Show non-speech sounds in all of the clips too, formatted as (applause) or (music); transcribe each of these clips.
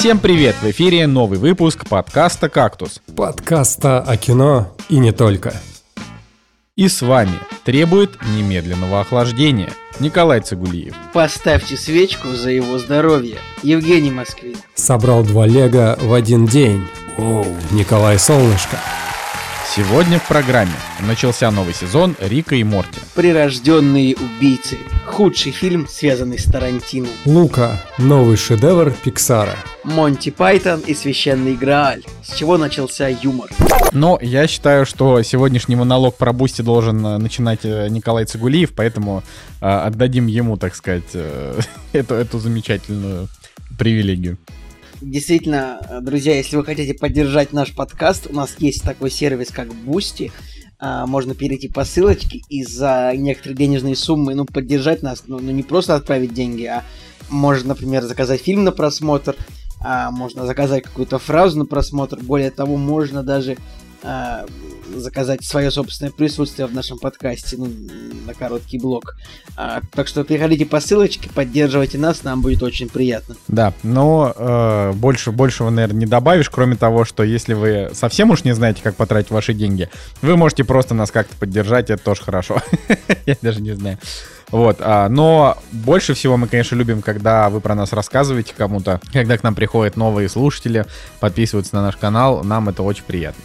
Всем привет! В эфире новый выпуск подкаста «Кактус». Подкаста о кино и не только. И с вами требует немедленного охлаждения Николай Цигулиев. Поставьте свечку за его здоровье. Евгений Москвин. Собрал два лего в один день. Оу, Николай Солнышко. Сегодня в программе начался новый сезон Рика и Морти. Прирожденные убийцы. Худший фильм, связанный с Тарантино. Лука. Новый шедевр Пиксара. Монти Пайтон и Священный Грааль. С чего начался юмор. Но я считаю, что сегодняшний монолог про Boosty должен э, начинать э, Николай Цигулиев, поэтому э, отдадим ему, так сказать, э, (laughs) эту, эту замечательную привилегию. Действительно, друзья, если вы хотите поддержать наш подкаст, у нас есть такой сервис, как Boosty. А, можно перейти по ссылочке и за некоторые денежные суммы, ну, поддержать нас, ну, ну не просто отправить деньги, а можно, например, заказать фильм на просмотр, а, можно заказать какую-то фразу на просмотр. Более того, можно даже а, заказать свое собственное присутствие в нашем подкасте, ну, на короткий блок. А, так что переходите по ссылочке, поддерживайте нас, нам будет очень приятно. Да, но э, больше, большего, наверное, не добавишь, кроме того, что если вы совсем уж не знаете, как потратить ваши деньги, вы можете просто нас как-то поддержать, это тоже хорошо. (laughs) Я даже не знаю. Вот, а, но больше всего мы, конечно, любим, когда вы про нас рассказываете кому-то, когда к нам приходят новые слушатели, подписываются на наш канал, нам это очень приятно.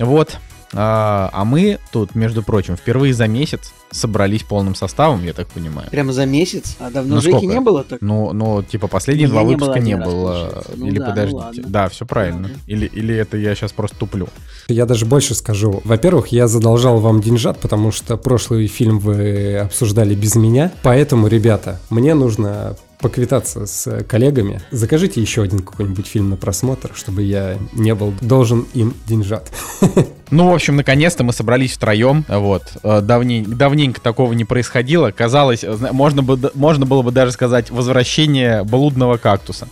Вот, а, а мы тут, между прочим, впервые за месяц собрались полным составом, я так понимаю. Прямо за месяц? А давно ну, Жеки не было так? Ну, ну, типа, последние два не выпуска не было. Ну, или да, ну подождите. Ну, да, все правильно. Ладно. Или, или это я сейчас просто туплю. Я даже больше скажу. Во-первых, я задолжал вам деньжат, потому что прошлый фильм вы обсуждали без меня. Поэтому, ребята, мне нужно поквитаться с коллегами. Закажите еще один какой-нибудь фильм на просмотр, чтобы я не был должен им деньжат. (laughs) Ну, в общем, наконец-то мы собрались втроем. Вот. Э, давней, давненько такого не происходило. Казалось, можно, бы, можно было бы даже сказать возвращение блудного кактуса.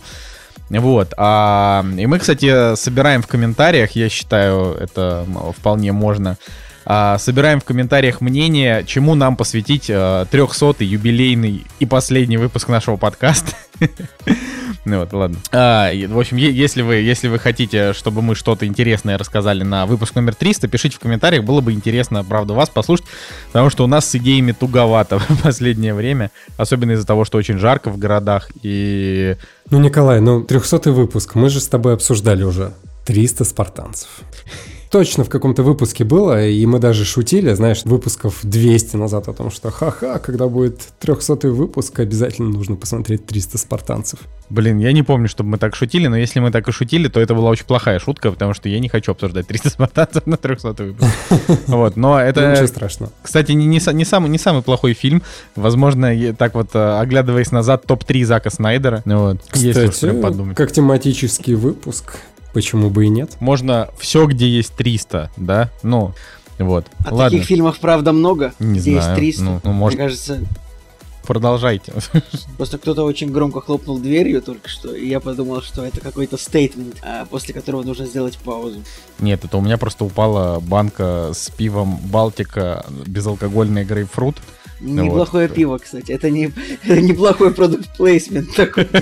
Вот. А, и мы, кстати, собираем в комментариях, я считаю, это вполне можно а, собираем в комментариях мнение, чему нам посвятить 300-й а, юбилейный и последний выпуск нашего подкаста. Ну (laughs) вот, ладно. А, в общем, если вы, если вы хотите, чтобы мы что-то интересное рассказали на выпуск номер 300, пишите в комментариях, было бы интересно, правда, вас послушать, потому что у нас с идеями туговато (laughs) в последнее время, особенно из-за того, что очень жарко в городах и... Ну, Николай, ну, 300 выпуск, мы же с тобой обсуждали уже 300 спартанцев точно в каком-то выпуске было, и мы даже шутили, знаешь, выпусков 200 назад о том, что ха-ха, когда будет 300 выпуск, обязательно нужно посмотреть 300 спартанцев. Блин, я не помню, чтобы мы так шутили, но если мы так и шутили, то это была очень плохая шутка, потому что я не хочу обсуждать 300 спартанцев (laughs) на 300 выпуск. (laughs) Вот, но это... Ничего страшного. Кстати, не, не, не, самый, не самый плохой фильм. Возможно, так вот, э, оглядываясь назад, топ-3 Зака Снайдера. Вот, Кстати, если как тематический выпуск, Почему бы и нет? Можно все, где есть 300, да? Ну, вот. А Ладно. таких фильмов, правда, много? Не где знаю. есть 300. Ну, ну, может... Мне кажется... Продолжайте. (laughs) Просто кто-то очень громко хлопнул дверью только что, и я подумал, что это какой-то стейтмент, а после которого нужно сделать паузу. Нет, это у меня просто упала банка с пивом Балтика безалкогольный грейпфрут. Неплохое вот. пиво, кстати. Это, не, (laughs) это неплохой продукт плейсмент такой. (laughs)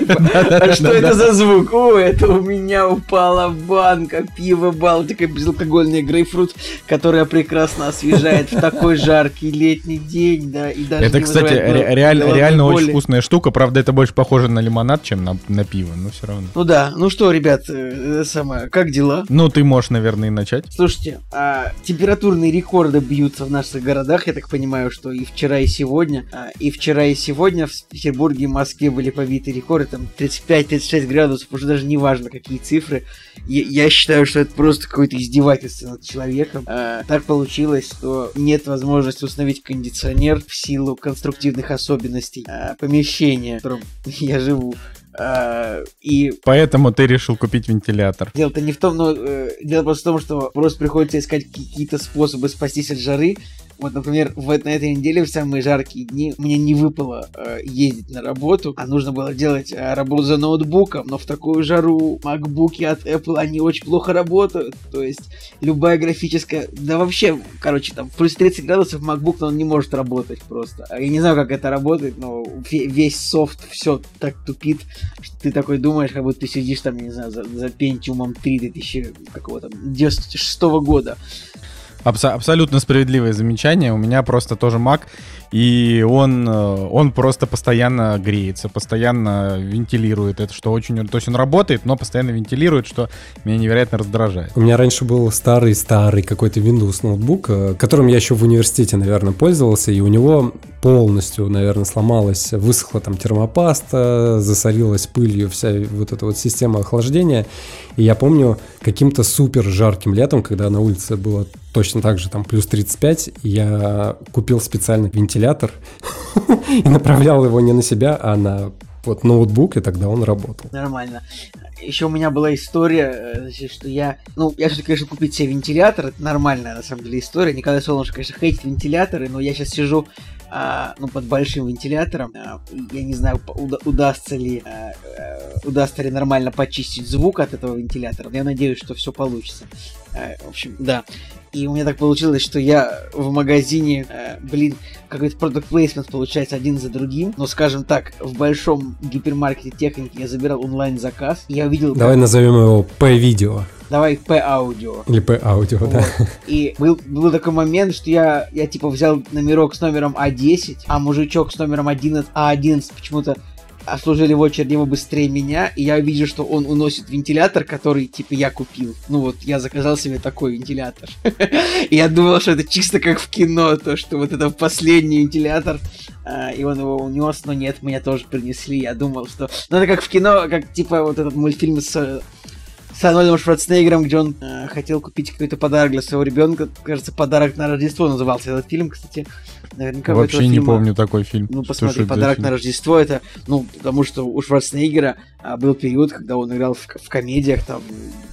А что это за звук? О, это у меня упала банка пива Балтика, безалкогольный грейпфрут, которая прекрасно освежает в такой жаркий летний день, да, и даже Это, кстати, реально, очень вкусная штука. Правда, это больше похоже на лимонад, чем на, на пиво, но все равно. Ну да. Ну что, ребят, э, самое, как дела? Ну, ты можешь, наверное, и начать. Слушайте, а, температурные рекорды бьются в наших городах. Я так понимаю, что и вчера, и сегодня. А, и вчера, и сегодня в Петербурге и Москве были побиты рекорды, там 35-36 градусов, уже даже не важно, какие цифры. Я, я считаю, что это просто какое-то издевательство над человеком. А, так получилось, что нет возможности установить кондиционер в силу конструктивных особенностей а, помещения, в котором (laughs) я живу. Uh, и... Поэтому ты решил купить вентилятор. Дело-то не в том, но э, дело просто в том, что просто приходится искать какие-то способы спастись от жары, Вот, например, в, на этой неделе в самые жаркие дни мне не выпало э, ездить на работу, а нужно было делать э, работу за ноутбуком, но в такую жару макбуки от Apple, они очень плохо работают, то есть любая графическая, да вообще, короче, там плюс 30 градусов MacBook, но он не может работать просто. Я не знаю, как это работает, но весь софт все так тупит, что ты такой думаешь, как будто ты сидишь там, не знаю, за, за Pentium 3 2000 какого-то 96 года. Абс- абсолютно справедливое замечание. У меня просто тоже Mac, и он, э, он просто постоянно греется, постоянно вентилирует. Это что очень... То есть он работает, но постоянно вентилирует, что меня невероятно раздражает. У меня раньше был старый-старый какой-то Windows ноутбук, э, которым я еще в университете, наверное, пользовался, и у него полностью, наверное, сломалась, высохла там термопаста, засорилась пылью вся вот эта вот система охлаждения. И я помню каким-то супер жарким летом, когда на улице было точно так же, там плюс 35, я купил специальный вентилятор (laughs) и направлял его не на себя, а на вот ноутбук, и тогда он работал. Нормально. Еще у меня была история, э, значит, что я... Ну, я все-таки решил купить себе вентилятор. Это нормальная, на самом деле, история. Николай Солнышко, конечно, хейтит вентиляторы, но я сейчас сижу а, ну, под большим вентилятором. А, я не знаю, уда- удастся ли а, удастся ли нормально почистить звук от этого вентилятора. Я надеюсь, что все получится. А, в общем, да. И у меня так получилось, что я в магазине, э, блин, какой-то продукт плейсмент получается один за другим. Но, скажем так, в большом гипермаркете техники я забирал онлайн-заказ. Я увидел... Давай как... назовем его P-видео. Давай P-аудио. Или P-аудио, вот. да. И был, был такой момент, что я, я типа взял номерок с номером А10, а мужичок с номером 11, А11 почему-то служили в очереди его быстрее меня, и я вижу, что он уносит вентилятор, который, типа, я купил. Ну вот, я заказал себе такой вентилятор. (laughs) И я думал, что это чисто как в кино, то, что вот это последний вентилятор, а, и он его унес, но нет, меня тоже принесли. Я думал, что... Ну это как в кино, как, типа, вот этот мультфильм с с Арнольдом Шварценеггером, где он э, хотел купить какой-то подарок для своего ребенка. Кажется, подарок на Рождество назывался этот фильм, кстати. Наверняка Вообще не фильма, помню такой фильм. Ну, посмотри, подарок на Рождество это, ну, потому что у Шварценеггера а, был период, когда он играл в, в комедиях, там,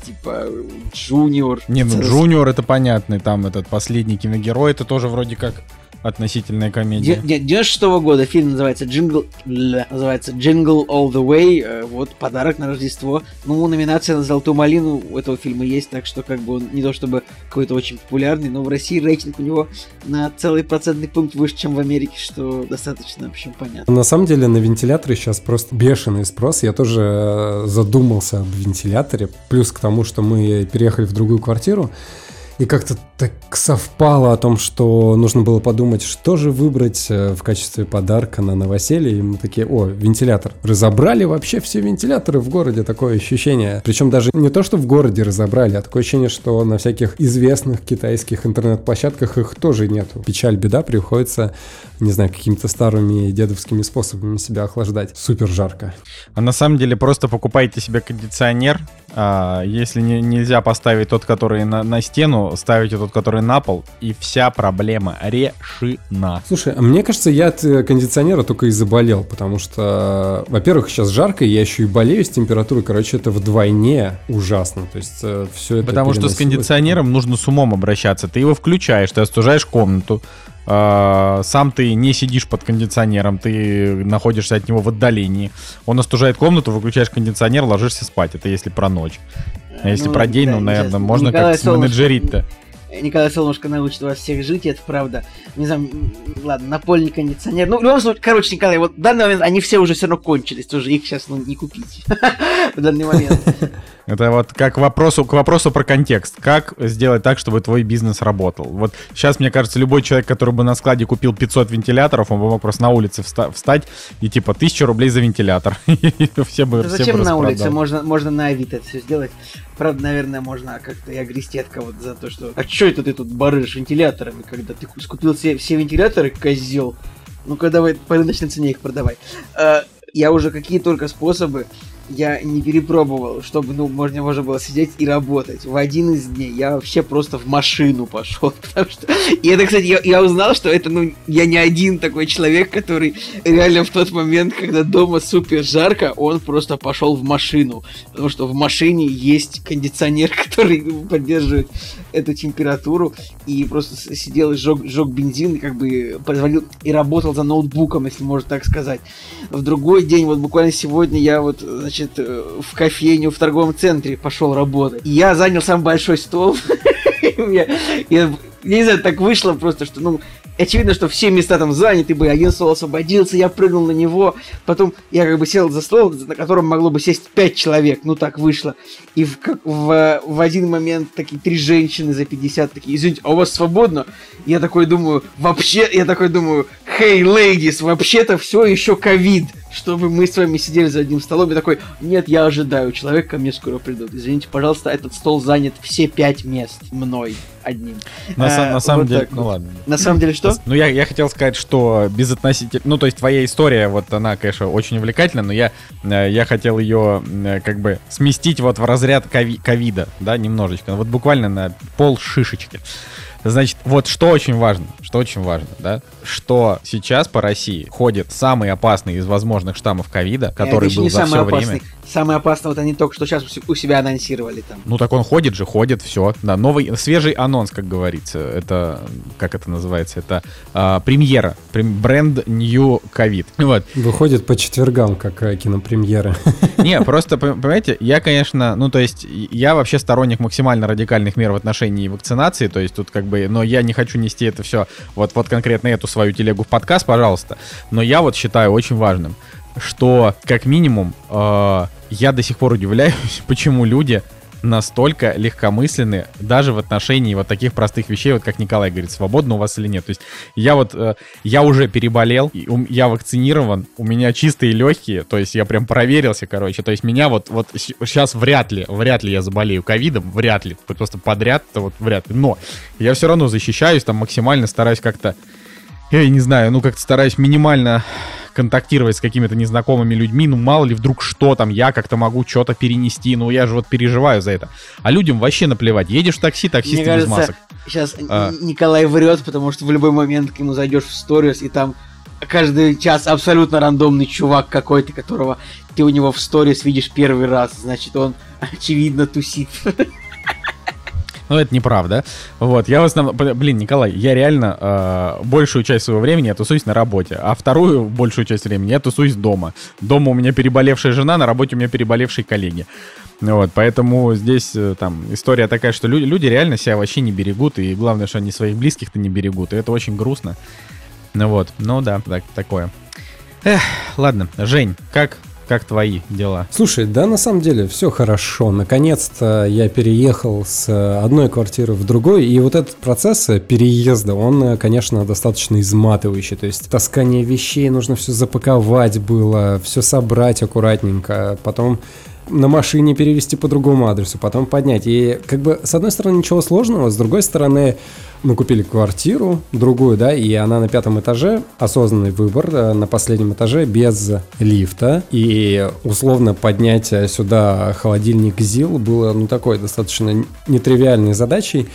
типа, Джуниор. Не, ну, Джуниор это понятный, там, этот последний киногерой, это тоже вроде как относительная комедия. 96 -го года фильм называется Джингл, называется Jingle All the Way. Э, вот подарок на Рождество. Ну, номинация на Золотую малину у этого фильма есть, так что как бы он не то чтобы какой-то очень популярный, но в России рейтинг у него на целый процентный пункт выше, чем в Америке, что достаточно, в общем, понятно. На самом деле на вентиляторы сейчас просто бешеный спрос. Я тоже э, задумался об вентиляторе. Плюс к тому, что мы переехали в другую квартиру. И как-то так совпало о том, что нужно было подумать, что же выбрать э, в качестве подарка на новоселье. И мы такие, о, вентилятор. Разобрали вообще все вентиляторы в городе, такое ощущение. Причем даже не то, что в городе разобрали, а такое ощущение, что на всяких известных китайских интернет-площадках их тоже нету. Печаль, беда, приходится, не знаю, какими-то старыми дедовскими способами себя охлаждать. Супер жарко. А на самом деле просто покупайте себе кондиционер, а, если не, нельзя поставить тот, который на, на стену, ставите тот, который на пол, и вся проблема решена. Слушай, а мне кажется, я от э, кондиционера только и заболел, потому что, во-первых, сейчас жарко, я еще и болею с температурой, короче, это вдвойне ужасно. То есть э, все это Потому что с кондиционером нужно с умом обращаться. Ты его включаешь, ты остужаешь комнату, а, сам ты не сидишь под кондиционером, ты находишься от него в отдалении. Он остужает комнату, выключаешь кондиционер, ложишься спать. Это если про ночь. А если ну, про день, да, ну, наверное, можно как-то менеджерить-то. Николай Солнышко научит вас всех жить, это правда. Не знаю, ладно, напольный кондиционер. Ну, в любом случае, короче, Николай, вот в данный момент они все уже все равно кончились, тоже их сейчас ну, не купить (laughs) в данный момент. Это вот как вопросу, к вопросу про контекст. Как сделать так, чтобы твой бизнес работал? Вот сейчас, мне кажется, любой человек, который бы на складе купил 500 вентиляторов, он бы мог просто на улице вста- встать и типа 1000 рублей за вентилятор. (laughs) все бы, Зачем на улице? Можно, можно на Авито все сделать. Правда, наверное, можно как-то и огрести от кого-то за то, что... А что это ты тут барыш вентиляторами, когда ты купил все, все вентиляторы, козел? Ну-ка давай по рыночной цене их продавай. А, я уже какие только способы я не перепробовал, чтобы, ну, можно, можно было сидеть и работать. В один из дней я вообще просто в машину пошел, (laughs) что... И это, кстати, я, я узнал, что это, ну, я не один такой человек, который реально в тот момент, когда дома супер жарко, он просто пошел в машину, потому что в машине есть кондиционер, (laughs) который поддерживает эту температуру и просто сидел и жег, жег бензин, и как бы позвонил и работал за ноутбуком, если можно так сказать. В другой день, вот буквально сегодня я вот, значит, э, в кофейню в торговом центре пошел работать. И я занял самый большой стол. (laughs) Я не знаю, так вышло просто, что, ну, очевидно, что все места там заняты бы, один стол освободился, я прыгнул на него, потом я как бы сел за стол, на котором могло бы сесть пять человек, ну так вышло. И в, в, в один момент такие три женщины за 50 такие, извините, а у вас свободно? Я такой думаю, вообще, я такой думаю, hey, ladies, вообще-то все еще ковид чтобы мы с вами сидели за одним столом и такой, нет, я ожидаю, человек ко мне скоро придут. Извините, пожалуйста, этот стол занят все пять мест мной одним. На, а, на самом вот деле, ну ладно. На самом деле что? Ну я, я хотел сказать, что без относительно, ну то есть твоя история, вот она, конечно, очень увлекательна, но я, э, я хотел ее э, как бы сместить вот в разряд ковида, да, немножечко, вот буквально на пол шишечки. Значит, вот что очень важно, что очень важно, да, что сейчас по России ходит самый опасный из возможных штаммов ковида, который был за все время. Самый опасный, вот они только что сейчас у себя анонсировали там. Ну так он ходит же, ходит, все. Да, новый, свежий анонс, как говорится. Это, как это называется, это а, премьера, прем, бренд New COVID. (laughs) Вот. Выходит по четвергам, как э, кинопремьера. (laughs) Не, просто, понимаете, я, конечно, ну то есть, я вообще сторонник максимально радикальных мер в отношении вакцинации, то есть тут как бы, но я не хочу нести это все, вот, вот конкретно эту свою телегу в подкаст, пожалуйста, но я вот считаю очень важным, что как минимум э, я до сих пор удивляюсь, (laughs) почему люди настолько легкомысленны даже в отношении вот таких простых вещей, вот как Николай говорит, свободно у вас или нет. То есть я вот, э, я уже переболел, я вакцинирован, у меня чистые легкие, то есть я прям проверился, короче, то есть меня вот, вот сейчас вряд ли, вряд ли я заболею ковидом, вряд ли, просто подряд-то вот вряд ли, но я все равно защищаюсь, там максимально стараюсь как-то, я не знаю, ну как-то стараюсь минимально контактировать с какими-то незнакомыми людьми, ну мало ли вдруг что там, я как-то могу что-то перенести, ну я же вот переживаю за это. А людям вообще наплевать. Едешь в такси, таксисты Мне кажется, без масок. Сейчас а... Николай врет, потому что в любой момент к нему зайдешь в сторис, и там каждый час абсолютно рандомный чувак какой-то, которого ты у него в сторис видишь первый раз, значит, он очевидно тусит. (laughs) Но это неправда. Вот, я в основном... Блин, Николай, я реально э, большую часть своего времени я тусуюсь на работе, а вторую большую часть времени я тусуюсь дома. Дома у меня переболевшая жена, на работе у меня переболевшие коллеги. Вот, поэтому здесь э, там история такая, что люди, люди реально себя вообще не берегут, и главное, что они своих близких-то не берегут, и это очень грустно. Ну вот, ну да, так, такое. Эх, ладно, Жень, как как твои дела? Слушай, да, на самом деле все хорошо. Наконец-то я переехал с одной квартиры в другой, и вот этот процесс переезда, он, конечно, достаточно изматывающий. То есть таскание вещей, нужно все запаковать было, все собрать аккуратненько, потом на машине перевести по другому адресу, потом поднять. И как бы с одной стороны ничего сложного, с другой стороны мы купили квартиру другую, да, и она на пятом этаже, осознанный выбор, э, на последнем этаже без лифта, и условно поднять сюда холодильник ЗИЛ было, ну, такой достаточно нетривиальной задачей,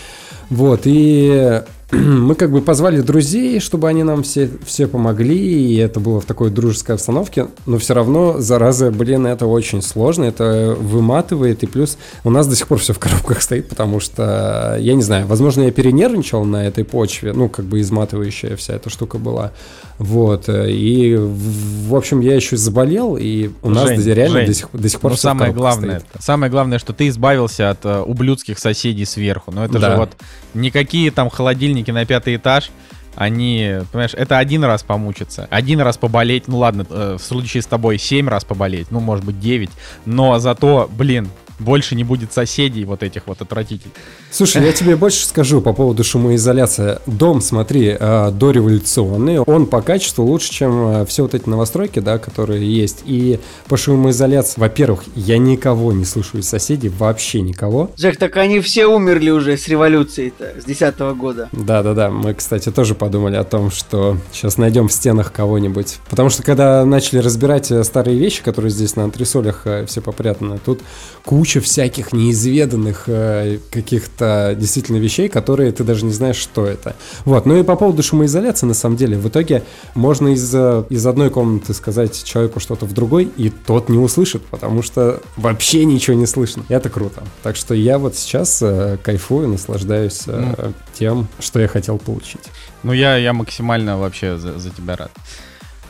вот, и (clears throat) мы как бы позвали друзей, чтобы они нам все, все помогли, и это было в такой дружеской обстановке, но все равно, зараза, блин, это очень сложно, это выматывает, и плюс у нас до сих пор все в коробках (laughs) стоит, потому что, я не знаю, возможно, я перенервничал на этой почве, ну, как бы изматывающая вся эта штука была, вот, и, в общем, я еще заболел, и у нас Жень, реально Жень, до сих, до сих пор ну, все самое главное, стоит. самое главное, что ты избавился от uh, ублюдских соседей сверху, но это да. же вот никакие там холодильники на пятый этаж, они, понимаешь, это один раз помучиться, один раз поболеть, ну ладно, э, в случае с тобой семь раз поболеть, ну, может быть, девять, но зато, блин, больше не будет соседей вот этих вот отвратительных. Слушай, я тебе больше скажу по поводу шумоизоляции. Дом, смотри, э, дореволюционный, он по качеству лучше, чем э, все вот эти новостройки, да, которые есть. И по шумоизоляции, во-первых, я никого не слышу из соседей, вообще никого. Жек, так они все умерли уже с революцией-то, с десятого года. Да-да-да, мы, кстати, тоже подумали о том, что сейчас найдем в стенах кого-нибудь. Потому что когда начали разбирать э, старые вещи, которые здесь на антресолях все попрятаны, тут куча куча всяких неизведанных э, каких-то действительно вещей, которые ты даже не знаешь, что это. Вот, ну и по поводу шумоизоляции, на самом деле, в итоге можно из, из одной комнаты сказать человеку что-то в другой, и тот не услышит, потому что вообще ничего не слышно. Это круто. Так что я вот сейчас э, кайфую, наслаждаюсь э, ну. тем, что я хотел получить. Ну, я, я максимально вообще за, за тебя рад.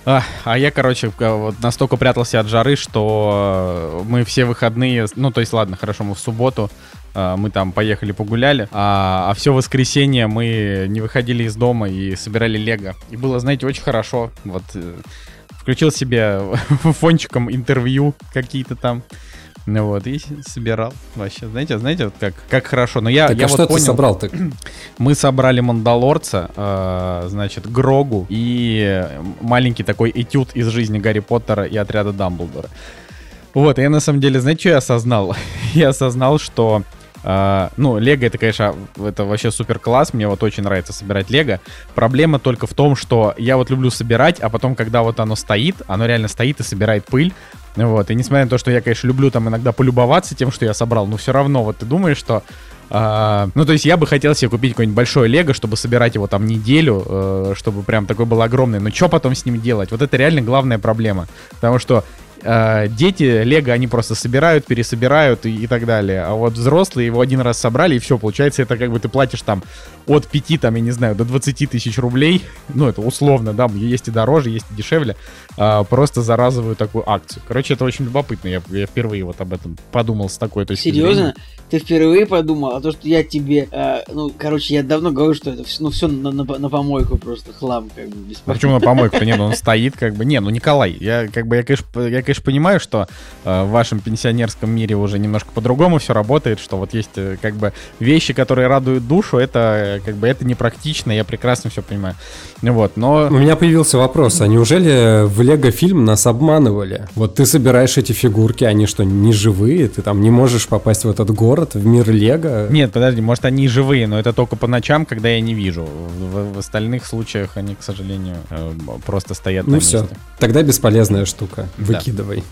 А, а я, короче, вот настолько прятался от жары, что мы все выходные, ну, то есть, ладно, хорошо, мы в субботу, а, мы там поехали погуляли, а, а все воскресенье мы не выходили из дома и собирали лего. И было, знаете, очень хорошо. Вот э, включил себе (laughs) фончиком интервью какие-то там. Ну вот, и собирал вообще. Знаете, знаете, вот как, как хорошо. Но я, так, я а вот что понял, ты собрал ты? Мы собрали Мандалорца, э, значит, Грогу и маленький такой этюд из жизни Гарри Поттера и отряда Дамблдора. Вот, я на самом деле, знаете, что я осознал? (laughs) я осознал, что Uh, ну, Лего это, конечно, это вообще супер класс. Мне вот очень нравится собирать Лего. Проблема только в том, что я вот люблю собирать, а потом, когда вот оно стоит, оно реально стоит и собирает пыль. Вот, и несмотря на то, что я, конечно, люблю там иногда полюбоваться тем, что я собрал, но все равно вот ты думаешь, что а, ну, то есть я бы хотел себе купить какое-нибудь большое лего, чтобы собирать его там неделю, э, чтобы прям такой был огромный. Но что потом с ним делать? Вот это реально главная проблема. Потому что э, дети Лего, они просто собирают, пересобирают и, и так далее. А вот взрослые его один раз собрали, и все, получается, это как бы ты платишь там от 5, там, я не знаю, до 20 тысяч рублей. (laughs) Ну, это условно, да, есть и дороже, есть и дешевле. Э, просто за разовую такую акцию. Короче, это очень любопытно. Я, я впервые вот об этом подумал с такой точки Серьезно? зрения. Ты впервые подумал? А то, что я тебе... Э, ну, короче, я давно говорю, что это все, ну, все на, на, на помойку просто хлам, как бы, бесполезно. А почему на помойку-то? Не, ну он (laughs) стоит, как бы. Не, ну, Николай, я, как бы, я, конечно, я, конечно, понимаю, что э, в вашем пенсионерском мире уже немножко по-другому все работает, что вот есть э, как бы вещи, которые радуют душу, это э, как бы это непрактично, я прекрасно все понимаю. Вот, но... У меня появился вопрос, а неужели в Лего фильм нас обманывали? Вот ты собираешь эти фигурки, они что, не живые? Ты там не можешь попасть в этот город, в мир Лего? Нет, подожди, может они живые, но это только по ночам, когда я не вижу. В, в остальных случаях они, к сожалению, э, просто стоят ну на месте. Ну все, тогда бесполезная штука, выкидывай.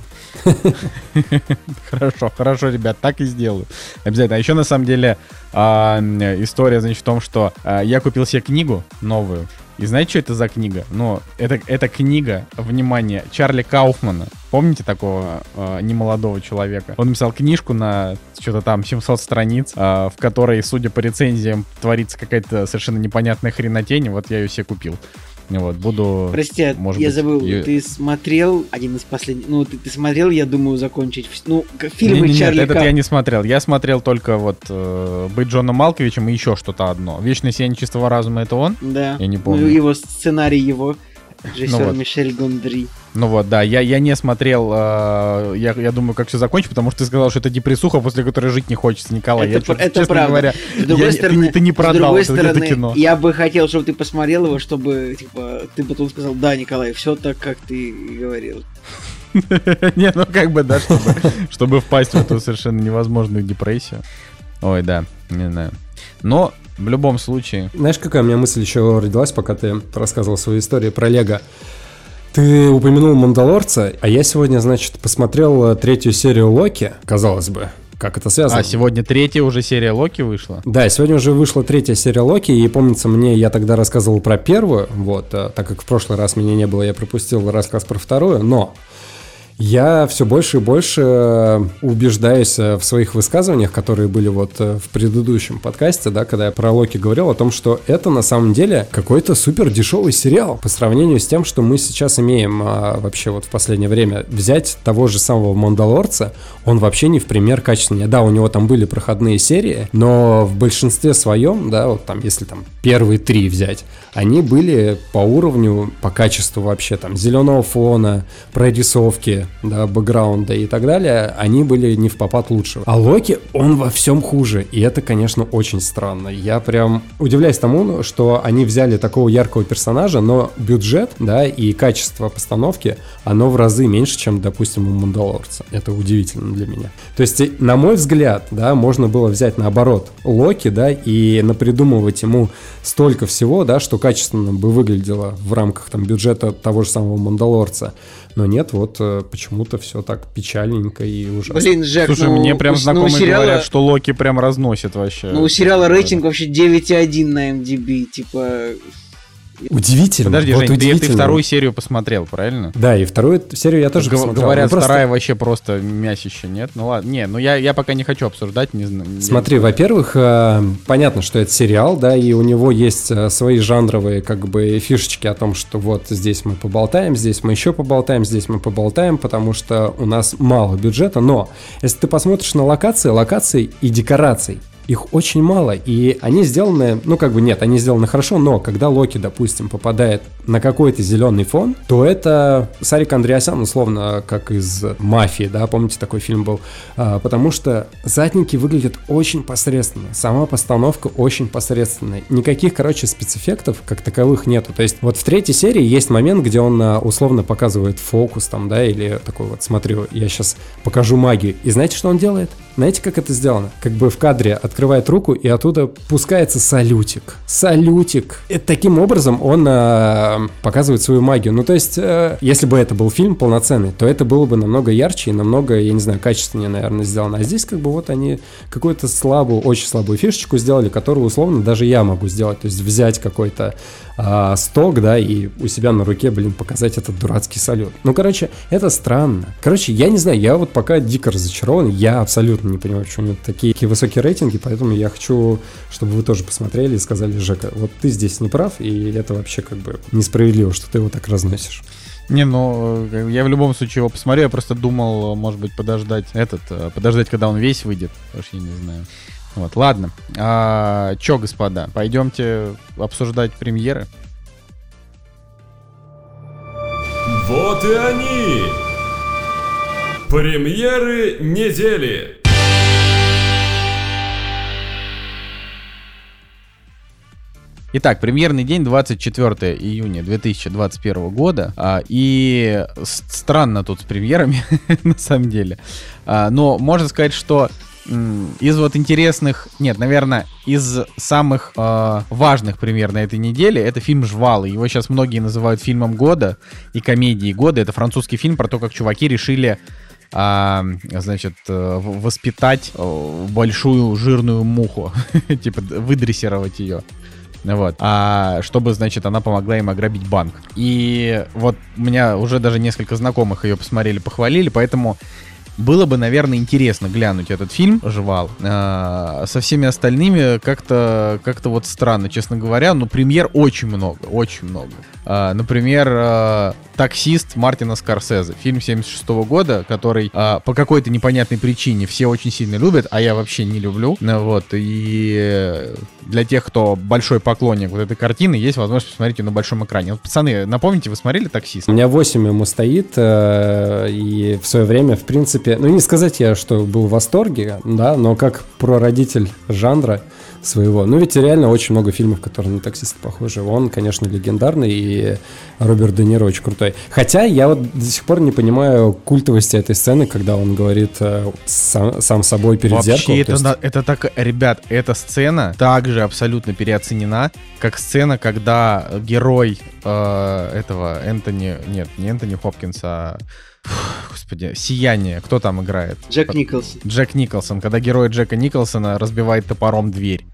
(laughs) Хорошо, хорошо, ребят, так и сделаю. Обязательно. А еще на самом деле а, история, значит, в том, что а, я купил себе книгу новую. И знаете, что это за книга? Ну, это, это книга, внимание, Чарли Кауфмана. Помните такого э, немолодого человека? Он написал книжку на что-то там 700 страниц, э, в которой, судя по рецензиям, творится какая-то совершенно непонятная хренотень. Вот я ее себе купил. Вот, буду... Прости, может я быть, забыл, я... ты смотрел один из последних... Ну, ты, ты смотрел, я думаю, закончить... Ну, фильмы не, не, Чарли Нет, этот я не смотрел. Я смотрел только вот э, «Быть Джоном Малковичем» и еще что-то одно. «Вечное сияние чистого разума» — это он? Да. Я не помню. Ну, его сценарий его. Режиссер ну вот. Мишель Гондри. Ну вот, да, я, я не смотрел, э, я, я думаю, как все закончить, потому что ты сказал, что это депрессуха, после которой жить не хочется, Николай. Это, я, это честно правда. говоря, с другой я, стороны, ты, ты не продал с другой это, стороны, это кино. Я бы хотел, чтобы ты посмотрел его, чтобы типа ты потом сказал, да, Николай, все так, как ты говорил. (laughs) Не, ну как бы, да, чтобы, чтобы впасть в эту совершенно невозможную депрессию. Ой, да, не знаю. Но в любом случае... Знаешь, какая у меня мысль еще родилась, пока ты рассказывал свою историю про Лего? Ты упомянул Мандалорца, а я сегодня, значит, посмотрел э, третью серию Локи, казалось бы. Как это связано? А сегодня третья уже серия Локи вышла? Да, сегодня уже вышла третья серия Локи, и помнится мне, я тогда рассказывал про первую, вот, э, так как в прошлый раз меня не было, я пропустил рассказ про вторую, но я все больше и больше э, убеждаюсь э, в своих высказываниях, которые были вот э, в предыдущем подкасте, да, когда я про Локи говорил о том, что это на самом деле какой-то супер дешевый сериал по сравнению с тем, что мы сейчас имеем а, вообще вот в последнее время. Взять того же самого Мандалорца, он вообще не в пример качественнее. Да, у него там были проходные серии, но в большинстве своем, да, вот там, если там первые три взять, они были по уровню, по качеству вообще там зеленого фона, прорисовки, да, бэкграунда и так далее, они были не в попад лучше. А Локи, он во всем хуже, и это, конечно, очень странно. Я прям удивляюсь тому, что они взяли такого яркого персонажа, но бюджет, да, и качество постановки, оно в разы меньше, чем, допустим, у Мандалорца. Это удивительно для меня. То есть, на мой взгляд, да, можно было взять наоборот Локи, да, и напридумывать ему столько всего, да, что качественно бы выглядело в рамках там бюджета того же самого Мандалорца. Но нет, вот э, почему-то все так печальненько и ужасно. Блин, Жек, Слушай, ну, мне прям ну, знакомые сериала- говорят, что Локи прям разносит вообще. Ну, у сериала рейтинг вообще 9,1 на MDB, типа... Удивительно. Подожди, вот Жень, ты, ты удивительно. вторую серию посмотрел, правильно? Да, и вторую серию я тоже Гов- посмотрел. Говорят, Ну, просто- вторая вообще просто мясище, нет? Ну ладно, не, ну я, я пока не хочу обсуждать, не знаю. я- Смотри, во-первых, э, понятно, что это сериал, да, и у него есть э, свои жанровые, как бы, фишечки о том, что вот здесь мы поболтаем, здесь мы еще поболтаем, здесь мы поболтаем, потому что у нас мало бюджета, но если ты посмотришь на локации, локаций и декораций, их очень мало, и они сделаны, ну как бы нет, они сделаны хорошо, но когда Локи, допустим, попадает на какой-то зеленый фон, то это Сарик Андреасян, условно, как из «Мафии», да, помните, такой фильм был, А, потому что задники выглядят очень посредственно, сама постановка очень посредственная, никаких, короче, спецэффектов как таковых нету, то есть вот в третьей серии есть момент, где он а, условно показывает фокус там, да, или такой вот, смотрю, я сейчас покажу магию, и знаете, что он делает? Знаете, как это сделано? Как бы в кадре открывает руку, и оттуда пускается салютик. Салютик. И таким образом он а, показывает свою магию. Ну, то есть, э, если бы это был фильм полноценный, то это было бы намного ярче и намного, я не знаю, качественнее, наверное, сделано. А здесь как бы вот они какую-то слабую, очень слабую фишечку сделали, которую условно даже я могу сделать. То есть взять какой-то а, сток, да, и у себя на руке, блин, показать этот дурацкий салют. Ну, короче, это странно. Короче, я не знаю, я вот пока дико разочарован, я абсолютно не понимаю, почему у него такие, такие высокие рейтинги, поэтому я хочу, чтобы вы тоже посмотрели и сказали, Жека, вот ты здесь не прав, и это вообще как бы несправедливо, что ты его так разносишь. Не, ну, я в любом случае его посмотрю, я просто думал, может быть, подождать этот, э, подождать, когда он весь выйдет, потому что я не знаю. Вот, ладно. А, чё, господа, пойдемте обсуждать премьеры? Вот и они! Премьеры недели! Итак, премьерный день 24 июня 2021 года. а, и странно тут с премьерами, (laughs) на самом деле. А, но можно сказать, что из вот интересных, нет, наверное, из самых а, важных премьер на этой неделе это фильм «Жвалы». Его сейчас многие называют фильмом года и комедией года. Это французский фильм про то, как чуваки решили а, значит, э, воспитать э, большую жирную муху, (laughs) типа выдрессировать ее. Вот. А чтобы, значит, она помогла им ограбить банк. И вот у меня уже даже несколько знакомых ее посмотрели, похвалили, поэтому было бы, наверное, интересно глянуть этот фильм «Жвал». А, со всеми остальными как-то как вот странно, честно говоря. Но премьер очень много, очень много. А, например, а, «Таксист» Мартина Скорсезе. Фильм 76 года, который по какой-то непонятной причине все очень сильно любят, а я вообще не люблю. Вот. И э, для тех, кто большой поклонник вот этой картины, есть возможность посмотреть ее на большом экране. Вот, пацаны, напомните, вы смотрели «Таксист»? У меня 8 ему стоит, э, и в свое время, в принципе, ну не сказать я, что был в восторге, да, но как прародитель жанра своего. Ну ведь реально очень много фильмов, которые на таксиста похожи. Он, конечно, легендарный, и Роберт Де Ниро очень крутой. Хотя я вот до сих пор не понимаю культовости этой сцены, когда он говорит э, сам, сам собой перед Вообще, зеркалом. это, То есть- это так, ребят, эта сцена также абсолютно переоценена, как сцена, когда герой э, этого Энтони, нет, не Энтони Хопкинса, а, господи, Сияние, кто там играет? Джек Николсон. Джек Николсон, когда герой Джека Николсона разбивает топором дверь.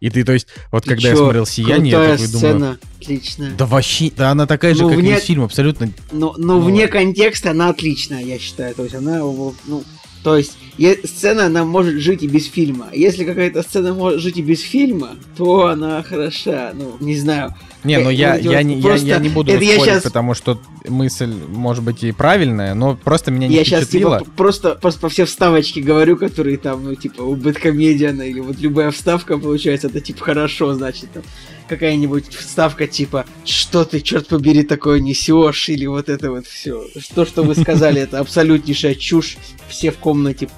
И ты, то есть, вот Ты когда я чё, смотрел «Сияние», я такой сцена, думаю... отличная. Да вообще, да она такая же, Ну, как вне- весь фильм, абсолютно. Но, но Ну, вне ладно. контекста она отличная, я считаю. То есть она, вот, ну, то есть е- сцена, она может жить и без фильма. Если какая-то сцена может жить и без фильма, то она хороша. Ну, не знаю. Не, Э, ну я, вот эти я, не, я, просто- я не буду это я спорить, щас- потому что мысль может быть и правильная, но просто меня не я сейчас впечатлило. типа п- просто, просто по все вставочки говорю, которые там, ну, типа, у Бэткомедиана, или вот любая вставка получается, это типа хорошо, значит, там какая-нибудь вставка типа «Что ты, черт побери, такое несешь?» или вот это вот все. То, что вы сказали, это абсолютнейшая чушь. Все в комнате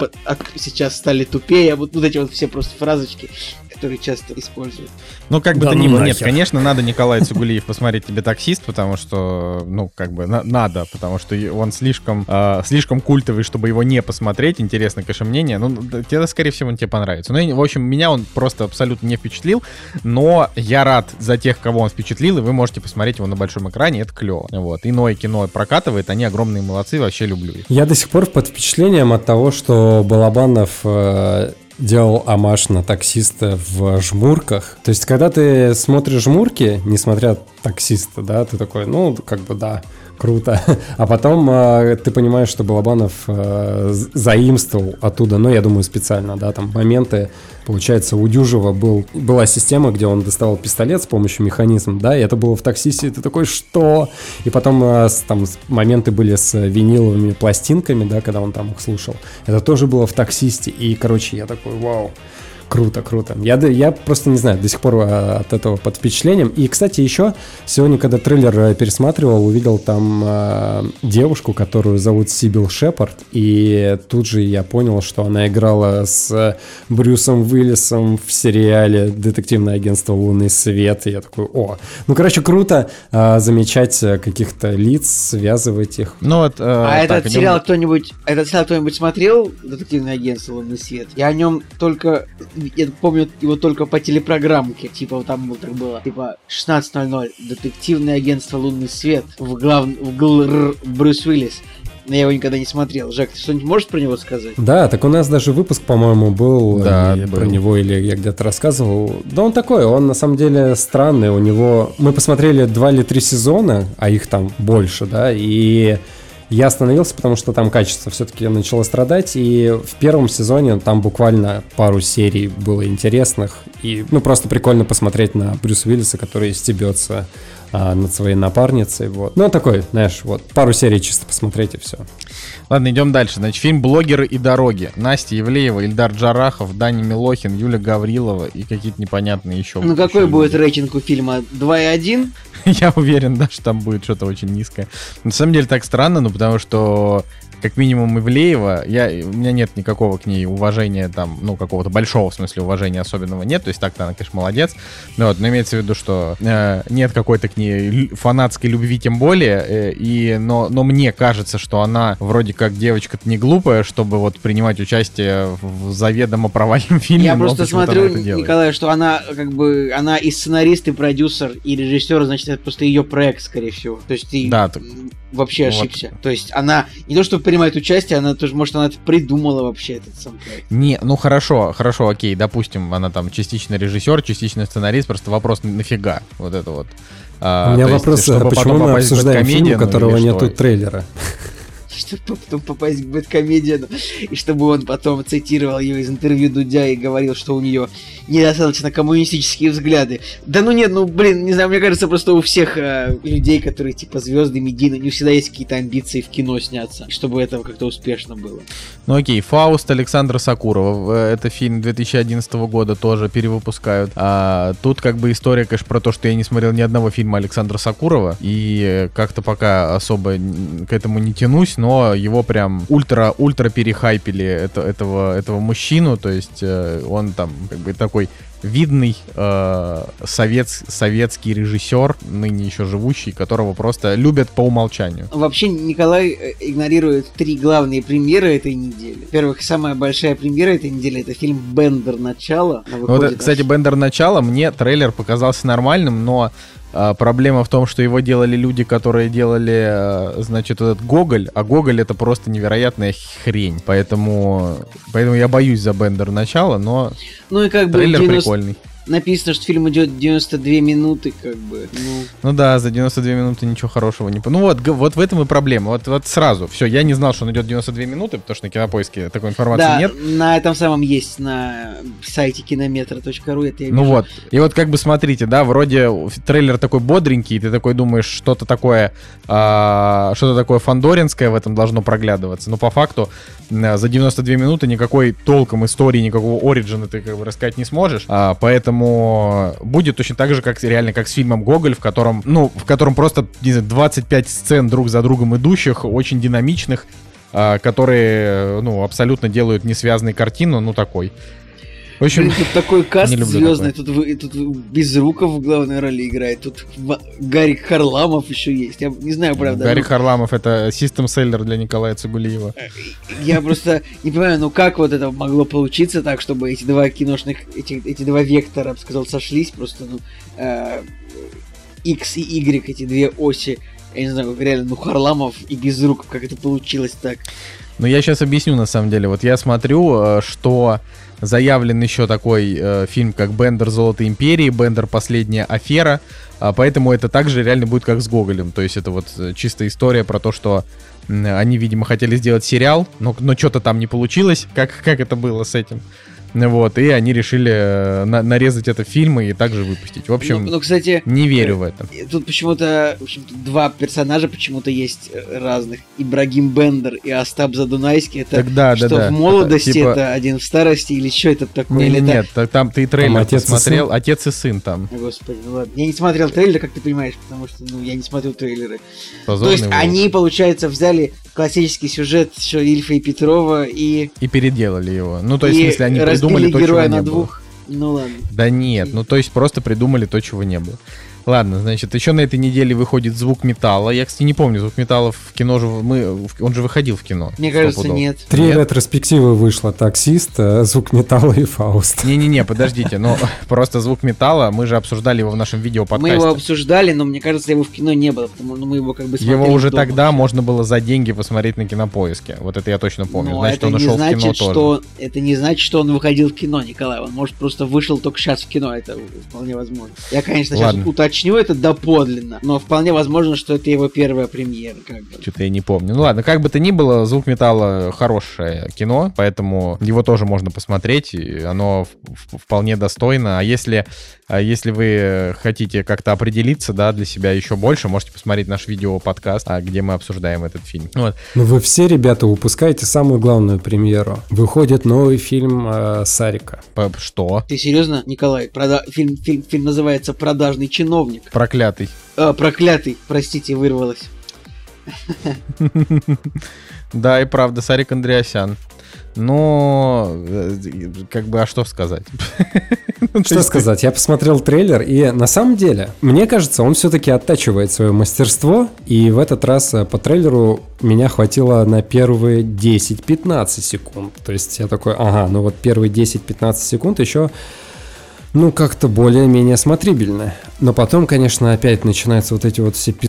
сейчас стали тупее. Вот, вот эти вот все просто фразочки. Который часто используют. Ну, как бы Да то ну ни было, нет, конечно, надо Николай Цугулиев посмотреть тебе таксист, потому что, ну, как бы, на- надо, потому что он слишком, э, слишком культовый, чтобы его не посмотреть. Интересно, конечно, мнение. Ну, тебе, скорее всего, он тебе понравится. Ну, и, в общем, меня он просто абсолютно не впечатлил, но я рад за тех, кого он впечатлил, и вы можете посмотреть его на большом экране, это клево. Вот. Иное кино прокатывает, они огромные молодцы, вообще люблю их. Я до сих пор под впечатлением от того, что Балабанов э, делал амаш на таксиста в жмурках. То есть, когда ты смотришь жмурки, несмотря таксиста, да, ты такой, ну, как бы да, круто. (laughs) А потом э, ты понимаешь, что Балабанов э, заимствовал оттуда, ну, я думаю, специально, да, там моменты, получается, у Дюжева был, была система, где он доставал пистолет с помощью механизма, да, и это было в таксисте, ты такой, что? И потом э, там моменты были с виниловыми пластинками, да, когда он там их слушал. Это тоже было в таксисте, и, короче, я такой, вау. Круто, круто. Я, я просто не знаю, до сих пор э, от этого под впечатлением. И, кстати, еще сегодня, когда трейлер э, пересматривал, увидел там э, девушку, которую зовут Сибил Шепард. И тут же я понял, что она играла с э, Брюсом Уиллисом в сериале «Детективное агентство Лунный свет». И я такой, о. Ну, короче, круто э, замечать каких-то лиц, связывать их. Ну, вот, э, А так, этот идем- сериал кто-нибудь, этот сериал кто-нибудь смотрел? Детективное агентство Лунный свет. Я о нем только, я помню его только по телепрограммке. Типа вот там вот так было. Типа 16.00. Детективное агентство Лунный свет. В глав... в ГЛР Брюс Уиллис. Но я его никогда не смотрел. Жак, ты что-нибудь можешь про него сказать? Да, так у нас даже выпуск, по-моему, был Да, был. про него, или я где-то рассказывал. Да он такой, он на самом деле странный. У него... Мы посмотрели два или три сезона, а их там больше, да, и я остановился, потому что там качество все-таки начало страдать, и в первом сезоне там буквально пару серий было интересных, и ну просто прикольно посмотреть на Брюса Уиллиса, который стебется а, над своей напарницей, вот. Ну, такой, знаешь, вот, пару серий чисто посмотреть и все. Ладно, идем дальше. Значит, фильм «Блогеры и дороги». Настя Евлеева, Ильдар Джарахов, Дани Милохин, Юля Гаврилова и какие-то непонятные еще. Ну какой еще будет люди. рейтинг у фильма? 2,1? (laughs) Я уверен, да, что там будет что-то очень низкое. На самом деле так странно, ну потому что как минимум Ивлеева, я, у меня нет никакого к ней уважения там, ну, какого-то большого, в смысле, уважения особенного нет, то есть так-то она, конечно, молодец, но, вот, но имеется в виду, что э, нет какой-то к ней фанатской любви тем более, э, и, но, но мне кажется, что она вроде как девочка-то не глупая, чтобы вот принимать участие в заведомо провальном фильме, Я просто смотрю. Николай, что она как бы она и сценарист, и продюсер, и режиссер, значит, это просто ее проект, скорее всего. То есть ты Да, так- вообще вот. ошибся. То есть она не то, что принимает участие, она тоже, может, она это придумала вообще этот проект. Не, ну хорошо, хорошо, окей, допустим, она там частично режиссер, частично сценарист, просто вопрос нафига вот это вот. А, У меня есть, вопрос, чтобы а почему мы обсуждаем фильм, у ну, которого или нету что? трейлера? (laughs) Чтобы потом попасть к Бэткомедиану, и чтобы он потом цитировал ее из интервью Дудя и говорил, что у нее недостаточно коммунистические взгляды. Да ну нет, ну блин, не знаю, мне кажется, просто у всех э, людей, которые типа звезды медийные, не всегда есть какие-то амбиции в кино сняться, чтобы это как-то успешно было. Ну окей, Фауст Александра Сакурова. Э, Это фильм 2011 года тоже перевыпускают. А, тут как бы история, конечно, про то, что я не смотрел ни одного фильма Александра Сакурова. И э, как-то пока особо к этому не тянусь, но его прям ультра-ультра перехайпили это, этого, этого мужчину. То есть э, он там как бы такой видный э, совет, советский режиссер, ныне еще живущий, которого просто любят по умолчанию. Вообще Николай э, игнорирует три главные премьеры этой недели. Во-первых, самая большая премьера этой недели это фильм Бендер Начало. Ну, Вот, кстати, Бендер начало, мне трейлер показался нормальным, но проблема в том, что его делали люди, которые делали, а, значит, этот Гоголь, а Гоголь это просто невероятная хрень. Поэтому, поэтому я боюсь за Бендер начало, но Ну и как бы трейлер 90 прикольный. Написано, что фильм идет 92 минуты, как бы. Ну, Ну да, за 92 минуты ничего хорошего не... Ну вот, вот в этом и проблема. Вот, вот сразу. Все, я не знал, что он идет 92 минуты, потому что на кинопоиске такой информации да, нет. на этом самом есть на сайте кинометра.ру, это я Ну вижу. вот. И вот как бы смотрите, да, вроде трейлер такой бодренький, и ты такой думаешь, что-то такое, а, что-то такое фандоринское в этом должно проглядываться. Но по факту м, за 92 минуты никакой толком истории, никакого оригина ты как бы рассказать не сможешь. А, поэтому будет точно так же, как реально как с фильмом Гоголь, в котором, ну, в котором просто не знаю, 25 сцен друг за другом идущих, очень динамичных, а, которые, ну, абсолютно делают несвязной картину, ну, такой. В общем, Блин, тут такой каст звездный, тут, тут Безруков в главной роли играет, тут Гарик Харламов еще есть. Я не знаю, правда. Гарри ну, Харламов это систем-селлер для Николая Цигулиева. Я просто не понимаю, ну как вот это могло получиться так, чтобы эти два киношных, эти, эти два вектора, я бы сказал, сошлись, просто, ну, э, X и Y, эти две оси, я не знаю, как реально, ну, Харламов и Безруков, как это получилось так. Ну, я сейчас объясню, на самом деле. Вот я смотрю, э, что заявлен еще такой э, фильм, как «Бендер. Золото Империи», «Бендер. Последняя афера», а, поэтому это также реально будет как с Гоголем. То есть это вот э, чистая история про то, что м, они, видимо, хотели сделать сериал, но, но что-то там не получилось, как, как это было с этим. Ну Вот, и они решили э, на- нарезать это в фильмы и также выпустить. В общем, ну, ну, кстати, не верю в это. И Тут почему-то, в общем-то, два персонажа почему-то есть э, разных. Ибрагим Бендер и Остап Задунайский. Это Так да, да, что да. в молодости Это, это, типа- один в старости или что это такое? Не, Или не, это- нет, та- там ты трейлер отец и посмотрел, сын. отец и сын там. О, Господи, ну ладно. Я не смотрел трейлер, как ты понимаешь, потому что ну, я не смотрю трейлеры. Позорный То есть волк. они, получается, взяли классический сюжет что Ильфа и Петрова и, И переделали его. Ну, то есть, в смысле, они придумали то, чего героя не на было. двух. Ну ладно. Да нет, ну то есть просто придумали то, чего не было. Ладно, значит, еще на этой неделе выходит звук металла. Я, кстати, не помню, звук металла в кино же мы, он же выходил в кино. Мне кажется, пудов. нет. Три Нет? ретроспективы вышло. Таксист, э, звук металла и Фауст. Не-не-не, подождите, ну (laughs) просто звук металла, мы же обсуждали его в нашем видео Мы его подкасте. обсуждали, но мне кажется, его в кино не было, потому что мы его как бы смотрели Его уже дома. тогда можно было за деньги посмотреть на кинопоиске. Вот это я точно помню. Но Значит, это он ушел в кино тоже. это не значит, что он выходил в кино, Николай. Он может просто вышел только сейчас в кино. Это вполне возможно. Я, конечно, сейчас Ладно. Уточню это доподлинно, но вполне возможно, что это его первая премьера. Как бы. Что-то я не помню. Ну ладно, как бы то ни было, звук металла хорошее кино, поэтому его тоже можно посмотреть, и оно в- в- вполне достойно. А если, а если вы хотите как-то определиться, да, для себя еще больше, можете посмотреть наш видео-подкаст, а, где мы обсуждаем этот фильм. Вот. Ну вы все, ребята, упускаете самую главную премьеру. Выходит новый фильм э, Сарика. П- Что? Ты серьезно, Николай? Прода- Фильм, фильм, фильм называется «Продажный чиновник». Проклятый. А, проклятый, простите, вырвалось. (laughs) Да, и правда, Сарик Андреасян. Но, э, как бы, а что сказать? (laughs) Ну, то Что сказать, я посмотрел трейлер, и на самом деле, мне кажется, он все-таки оттачивает свое мастерство, и в этот раз э, по трейлеру меня хватило на первые 10-15 секунд. То есть я такой, ага, ну вот первые 10-15 секунд еще, ну как-то более-менее смотрибельно. Но потом, конечно, опять начинаются вот эти вот все пи-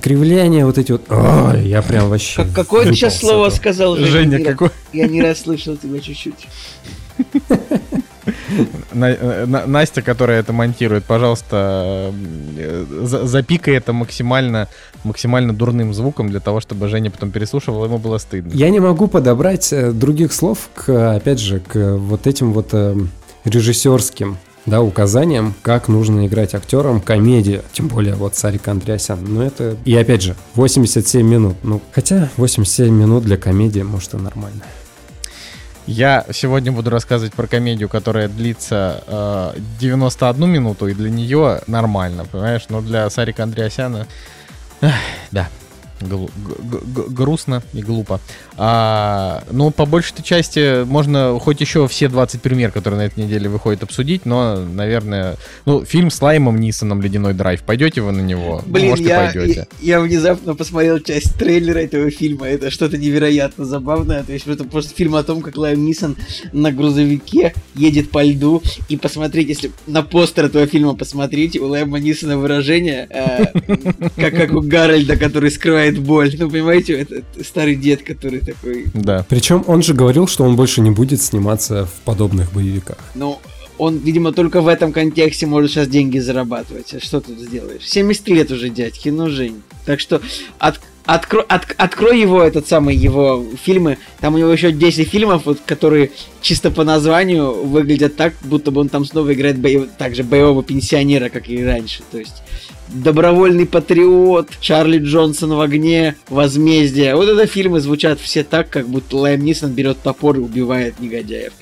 кривляния, вот эти вот... Ой, я прям вообще... Как, какое ты сейчас слово этого. сказал, Женя? Женя, Не- какой... Я не расслышал тебя чуть-чуть. На- На- Настя, которая это монтирует, пожалуйста, э, за- запикай это максимально, максимально дурным звуком для того, чтобы Женя потом переслушивал, ему было стыдно. Я не могу подобрать э, других слов к, опять же, к вот этим вот э, режиссерским да, указаниям, как нужно играть актерам комедию. Тем более вот Сарик Андреасян. Ну это... И опять же, 87 минут. Ну, хотя 87 минут для комедии, может, и нормально. Я сегодня буду рассказывать про комедию, которая длится э, 91 минуту, и для нее нормально, понимаешь? Но для Сарика Андреасяна, эх, да, глу- г- г- грустно и глупо. А, ну, по большей части можно хоть еще все 20 премьер, которые на этой неделе выходят, обсудить, но, наверное, ну, фильм с Лаймом Нисоном «Ледяной драйв», пойдете вы на него? Блин, Может, и я, пойдете. я, я внезапно посмотрел часть трейлера этого фильма. Это что-то невероятно забавное. То есть это просто фильм о том, как Лайм Нисон на грузовике едет по льду. И посмотреть, если на постер этого фильма посмотреть, у Лайма Нисона выражение, э, (laughs) как, как у Гарольда, который скрывает боль. Ну, понимаете, это старый дед, который такой... Да. Причем он же говорил, что он больше не будет сниматься в подобных боевиках. Ну, он, видимо, только в этом контексте может сейчас деньги зарабатывать. А что тут сделаешь? 70 лет уже дядьки, ну, Жень. Так что от, откро- от- открой его, этот самый, его фильмы. Там у него еще 10 фильмов, вот, которые чисто по названию выглядят так, будто бы он там снова играет боев... так же боевого пенсионера, как и раньше. То есть Добровольный патриот, Чарли Джонсон в огне, Возмездие. Вот это фильмы звучат все так, как будто Лайм Нисон берет топор и убивает негодяев.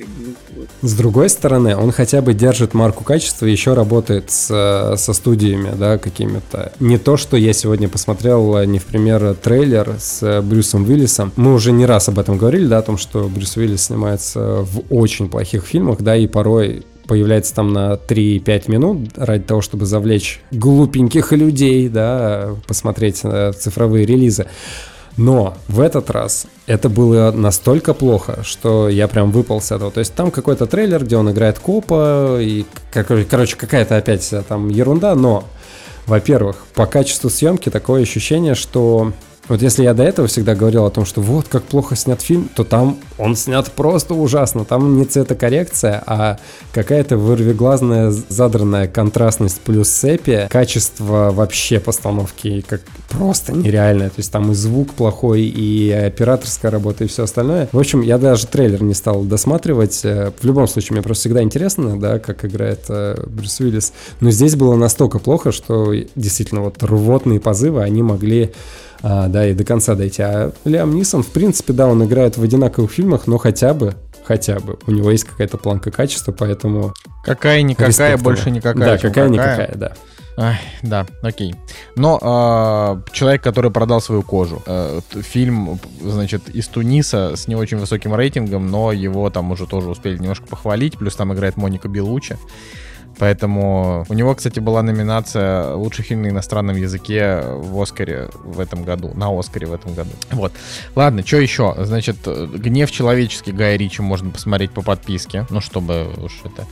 Вот. С другой стороны, он хотя бы держит марку качества, еще работает с, со студиями, да, какими-то. Не то, что я сегодня посмотрел, э, не в пример, трейлер с э, Брюсом Уиллисом. Мы уже не раз об этом говорили, да, о том, что Брюс Уиллис снимается в очень плохих фильмах, да, и порой появляется там на 3-5 минут ради того, чтобы завлечь глупеньких людей, да, посмотреть э, цифровые релизы. Но в этот раз это было настолько плохо, что я прям выпал с этого. То есть там какой-то трейлер, где он играет копа, и, короче, какая-то опять там ерунда, но, во-первых, по качеству съемки такое ощущение, что вот если я до этого всегда говорил о том, что вот как плохо снят фильм, то там он снят просто ужасно. Там не цветокоррекция, а какая-то вырвиглазная задранная контрастность плюс сепия. Качество вообще постановки как просто нереальное. То есть там и звук плохой, и операторская работа, и все остальное. В общем, я даже трейлер не стал досматривать. Э, в любом случае, мне просто всегда интересно, да, как играет э, Брюс Уиллис. Но здесь было настолько плохо, что действительно вот рвотные позывы, они могли а, да, и до конца дойти. А Лиам Нисон, в принципе, да, он играет в одинаковых фильмах, но хотя бы, хотя бы, у него есть какая-то планка качества, поэтому... Какая-никакая, больше никакая. Да, какая-никакая, да. Ай, да, окей. Но э, человек, который продал свою кожу. Э, фильм, значит, из Туниса с не очень высоким рейтингом, но его там уже тоже успели немножко похвалить. Плюс там играет Моника Белучи. Поэтому у него, кстати, была номинация «Лучший фильм на иностранном языке» в Оскаре в этом году, на Оскаре в этом году. Вот. Ладно, что еще? Значит, «Гнев человеческий» Гая Ричи можно посмотреть по подписке, ну, чтобы уж это...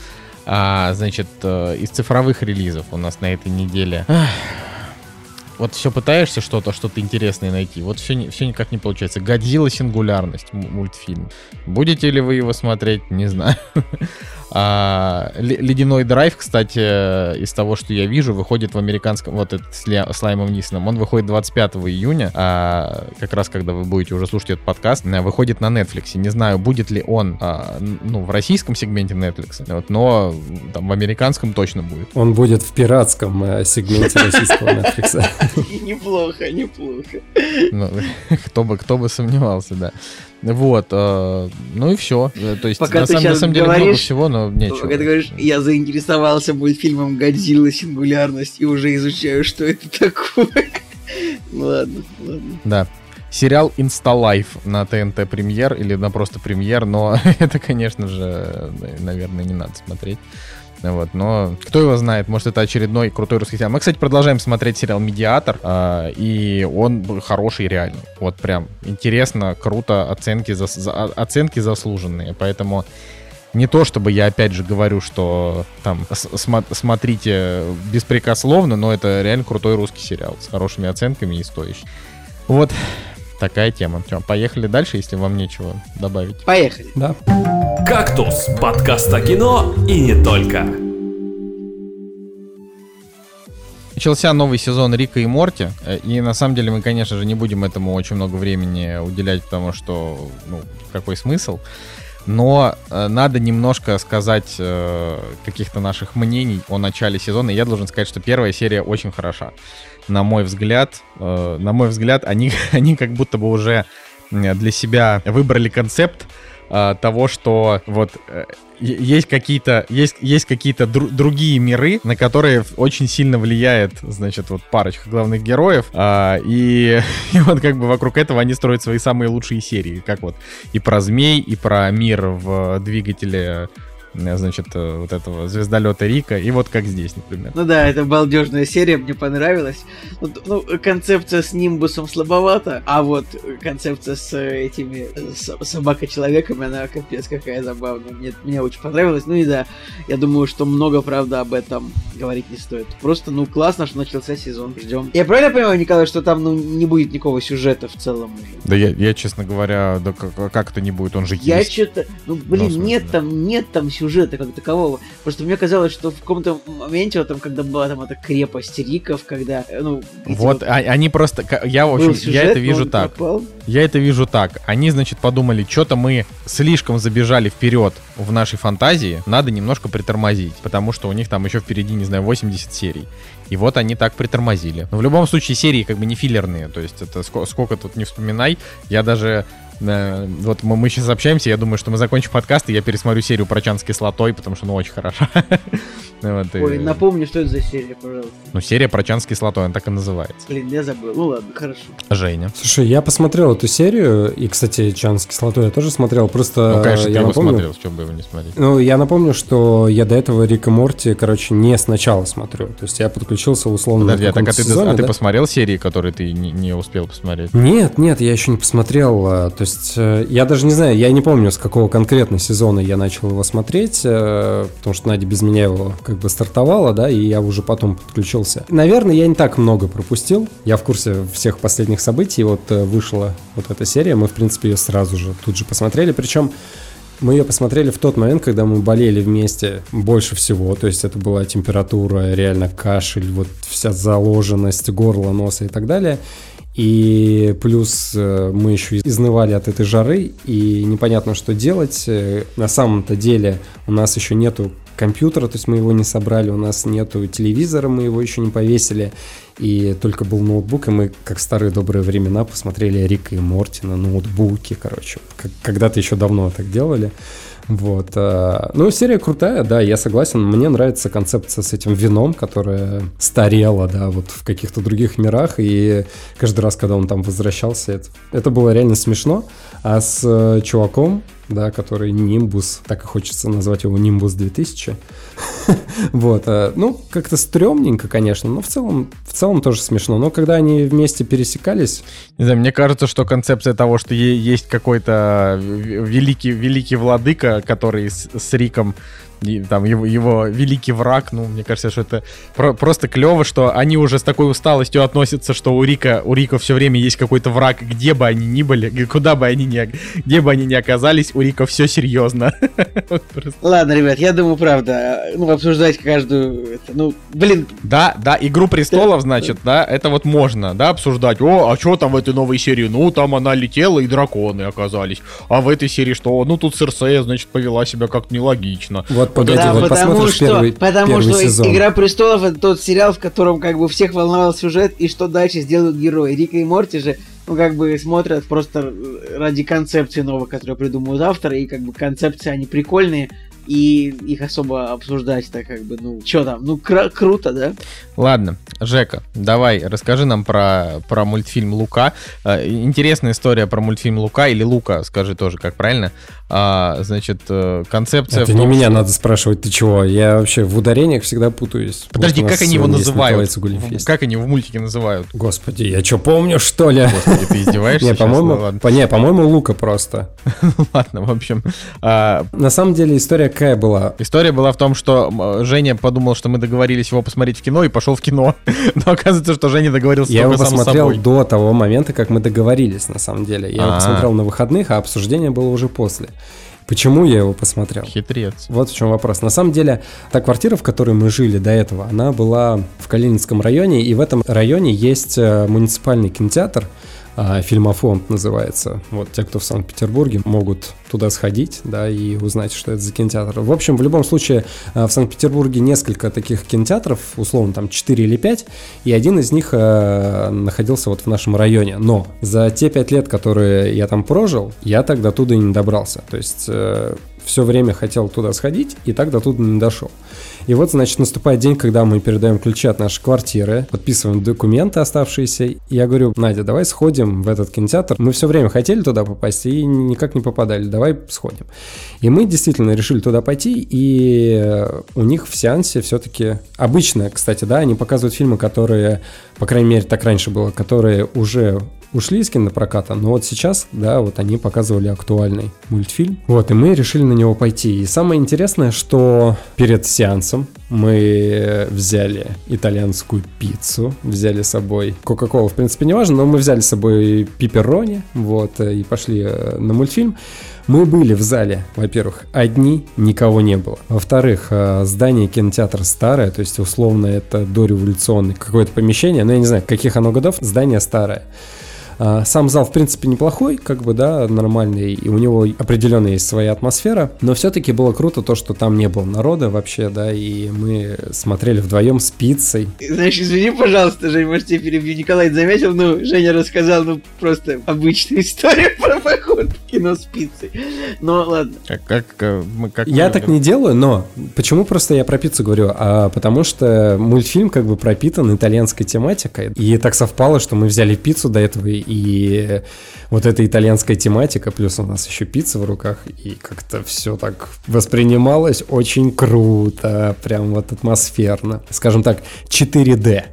А, значит, э, из цифровых релизов у нас на этой неделе... Вот все пытаешься что-то, что-то интересное найти. Вот все, все никак не получается. Годзилла сингулярность мультфильм. Будете ли вы его смотреть, не знаю. (laughs) А, ледяной драйв, кстати, из того, что я вижу, выходит в американском, вот этот с, с Лаймом Нисоном, он выходит 25 июня, а, как раз когда вы будете уже слушать этот подкаст, э, выходит на Netflix. Не знаю, будет ли он а, ну, в российском сегменте Netflix, вот, но там в американском точно будет. Он будет в пиратском э, сегменте российского Netflix. (laughs) Неплохо, неплохо. Ну, (laughs) кто бы, кто бы сомневался, да. Вот, э, ну и все. Э, то есть, Пока на, самом, на самом деле говоришь, много всего, но нечего. Пока ты говоришь, я заинтересовался мультфильмом «Годзилла. Сингулярность» и уже изучаю, что это (laughs) такое. Ладно, ладно. Да. Сериал Инсталайф на ТНТ премьер или на просто премьер, но (laughs) это, конечно же, наверное, не надо смотреть. Вот, но кто его знает, может это очередной крутой русский сериал. Мы, кстати, продолжаем смотреть сериал «Медиатор», э, и он хороший реально. Вот прям интересно, круто, оценки, за, за, оценки заслуженные. Поэтому не то, чтобы я опять же говорю, что там см смотрите беспрекословно, но это реально крутой русский сериал с хорошими оценками и стоящий. Вот такая тема. Все, поехали дальше, если вам нечего добавить. Поехали. Да. «Кактус» — подкаст о кино и не только. Начался новый сезон Рика и Морти, э, и на самом деле мы, конечно же, не будем этому очень много времени уделять, потому что, ну, какой смысл. Но э, надо немножко сказать э, каких-то наших мнений о начале сезона. И я должен сказать, что первая серия очень хороша. На мой взгляд, э, на мой взгляд, они, (laughs) они как будто бы уже для себя выбрали концепт, э, того, что вот э, есть какие-то есть есть какие-то дру- другие миры, на которые очень сильно влияет, значит, вот парочка главных героев, э, и, (laughs) и вот как бы вокруг этого они строят свои самые лучшие серии, как вот и про змей, и про мир в двигателе значит, э, вот этого звездолета Рика, и вот как здесь, например. Ну да, это балдежная серия, мне понравилась. Ну, ну концепция с Нимбусом слабовата, а вот концепция с этими с, собака-человеками, она капец какая забавная. Мне, мне очень понравилось. Ну и да, я думаю, что много, правда, об этом говорить не стоит. Просто, ну, классно, что начался сезон. Ждем. Я правильно понимаю, Николай, что там, ну, не будет никакого сюжета в целом уже? Да я, я честно говоря, да как, как это не будет, он же я есть. Я что-то, ну, блин, ну, нет там, нет там сюжета сюжета как такового. Просто мне казалось, что в каком-то моменте, вот там, когда была там эта крепость Риков, когда, э, ну... Вот, а, они просто, я, в общем, сюжет, я это вижу так. Пропал. Я это вижу так. Они, значит, подумали, что-то мы слишком забежали вперед в нашей фантазии, надо немножко притормозить, потому что у них там еще впереди, не знаю, 80 серий. И вот они так притормозили. Но в любом случае серии как бы не филлерные, то есть это сколько, сколько тут не вспоминай. Я даже вот мы, мы сейчас общаемся, я думаю, что мы закончим подкаст, и я пересмотрю серию про чан с кислотой, потому что, ну, очень хорошо. (laughs) вот, Ой, и... напомни, что это за серия, пожалуйста. Ну, серия про чан с кислотой, она так и называется. Блин, я забыл. Ну ладно, хорошо. Женя. Слушай, я посмотрел эту серию, и, кстати, чан с кислотой я тоже смотрел, просто... Ну, конечно, я ты его напомню... смотрел, чем бы его не смотреть. Ну, я напомню, что я до этого Рика Морти, короче, не сначала смотрю. То есть я подключился условно Подожди, а, так, а, ты, сезоне, а да? ты посмотрел серии, которые ты не, не успел посмотреть? Нет, нет, я еще не посмотрел. А, то есть э, я даже не знаю, я не помню, с какого конкретно сезона я начал его смотреть, э, потому что Надя без меня его как бы стартовала, да, и я уже потом подключился. Наверное, я не так много пропустил. Я в курсе всех последних событий. Вот э, вышла вот эта серия, мы, в принципе, ее сразу же тут же посмотрели. Причем мы ее посмотрели в тот момент, когда мы болели вместе больше всего. То есть это была температура, реально кашель, вот вся заложенность горла, носа и так далее. И плюс э, мы еще изнывали от этой жары, и непонятно, что делать. Э, на самом-то деле у нас еще нету компьютера, то есть мы его не собрали, у нас нету телевизора, мы его еще не повесили, и только был ноутбук, и мы, как в старые добрые времена, посмотрели Рика и Морти на ноутбуке, короче, как, когда-то еще давно так делали. Вот. Э, ну, серия крутая, да, я согласен. Мне нравится концепция с этим вином, которое старело, да, вот в каких-то других мирах. И каждый раз, когда он там возвращался, это, это было реально смешно. А с э, чуваком, да, который Нимбус, так и хочется назвать его Нимбус 2000. (laughs) вот, э, ну, как-то стрёмненько, конечно, но в целом, в целом тоже смешно. Но когда они вместе пересекались... Не знаю, мне кажется, что концепция того, что есть какой-то великий, великий владыка, который с, с Риком и, там его, его великий враг, ну, мне кажется, что это про- просто клево, что они уже с такой усталостью относятся, что у Рика, у Рика все время есть какой-то враг, где бы они ни были, куда бы они ни, где бы они ни оказались, у Рика все серьезно. (laughs) Ладно, ребят, я думаю, правда, ну, обсуждать каждую, ну, блин. Да, да, Игру Престолов, значит, да, это вот можно, да, обсуждать, о, а что там в этой новой серии? Ну, там она летела, и драконы оказались. А в этой серии что? Ну, тут Серсея, значит, повела себя как-то нелогично. Вот вот погоди, да, вот потому что, первый, потому первый что сезон. Игра престолов это тот сериал, в котором как бы всех волновал сюжет и что дальше сделают герои. Рика и Морти же ну, как бы смотрят просто ради концепции новой, которую придумывают авторы, и как бы концепции, они прикольные, и их особо обсуждать-то как бы, ну, что там, ну, кр- круто, да? Ладно, Жека, давай, расскажи нам про, про мультфильм «Лука». Э, интересная история про мультфильм «Лука» или «Лука», скажи тоже, как правильно. А, значит, э, концепция... Это том, не меня что... надо спрашивать, ты чего? Я вообще в ударениях всегда путаюсь. Подожди, как они его называют? Как они в мультике называют? Господи, я что, помню, что ли? Господи, ты издеваешься? Не, по-моему, не, по-моему, Лука просто. (laughs) Ладно, в общем. А, На самом деле история какая была? История была в том, что Женя подумал, что мы договорились его посмотреть в кино и пошел в кино. (laughs) Но оказывается, что Женя договорился Я его посмотрел до того момента, как мы договорились, на самом деле. Я его посмотрел на выходных, а обсуждение было уже после. Почему я его посмотрел? Хитрец. Вот в чем вопрос. На самом деле, та квартира, в которой мы жили до этого, она была в Калининском районе, и в этом районе есть э, муниципальный кинотеатр, а, фильмофонд называется. Вот те, кто в Санкт-Петербурге, могут туда сходить, да, и узнать, что это за кинотеатр. В общем, в любом случае, а, в Санкт-Петербурге несколько таких кинотеатров, условно, там 4 или 5, и один из них э, находился вот в нашем районе. Но за те 5 лет, которые я там прожил, я тогда туда и не добрался. То есть э, все время хотел туда сходить, и так до туда не дошел. И вот, значит, наступает день, когда мы передаем ключи от нашей квартиры, подписываем документы оставшиеся. И я говорю, Надя, давай сходим в этот кинотеатр. Мы все время хотели туда попасть и никак не попадали. Давай сходим. И мы действительно решили туда пойти, и у них в сеансе все-таки обычно, кстати, да, они показывают фильмы, которые, по крайней мере, так раньше было, которые уже ушли из кинопроката, но вот сейчас, да, вот они показывали актуальный мультфильм. Вот, и мы решили на него пойти. И самое интересное, что перед сеансом мы взяли итальянскую пиццу, взяли с собой Кока-Колу, в принципе, не важно, но мы взяли с собой пиперони, вот, и пошли э, на мультфильм. Мы были в зале, во-первых, одни, никого не было. Во-вторых, э, здание кинотеатра старое, то есть условно это дореволюционное какое-то помещение, но я не знаю, каких оно годов, здание старое. А, сам зал, в принципе, неплохой, как бы, да, нормальный, и у него определенно есть своя атмосфера, но все-таки было круто то, что там не было народа вообще, да, и мы смотрели вдвоем с пиццей. Знаешь, извини, пожалуйста, Жень, может, я перебью. Николай заметил, ну, Женя рассказал, ну, просто обычную историю (laughs) про поход в кино с пиццей. Но ладно. Как, как, э, мы, как я мы так не делаю, но почему просто я про пиццу говорю? А потому что мультфильм как бы пропитан итальянской тематикой, и так совпало, что мы взяли пиццу до этого и вот эта итальянская тематика, плюс у нас еще пицца в руках, и как-то все так воспринималось очень круто, прям вот атмосферно. Скажем так, 4D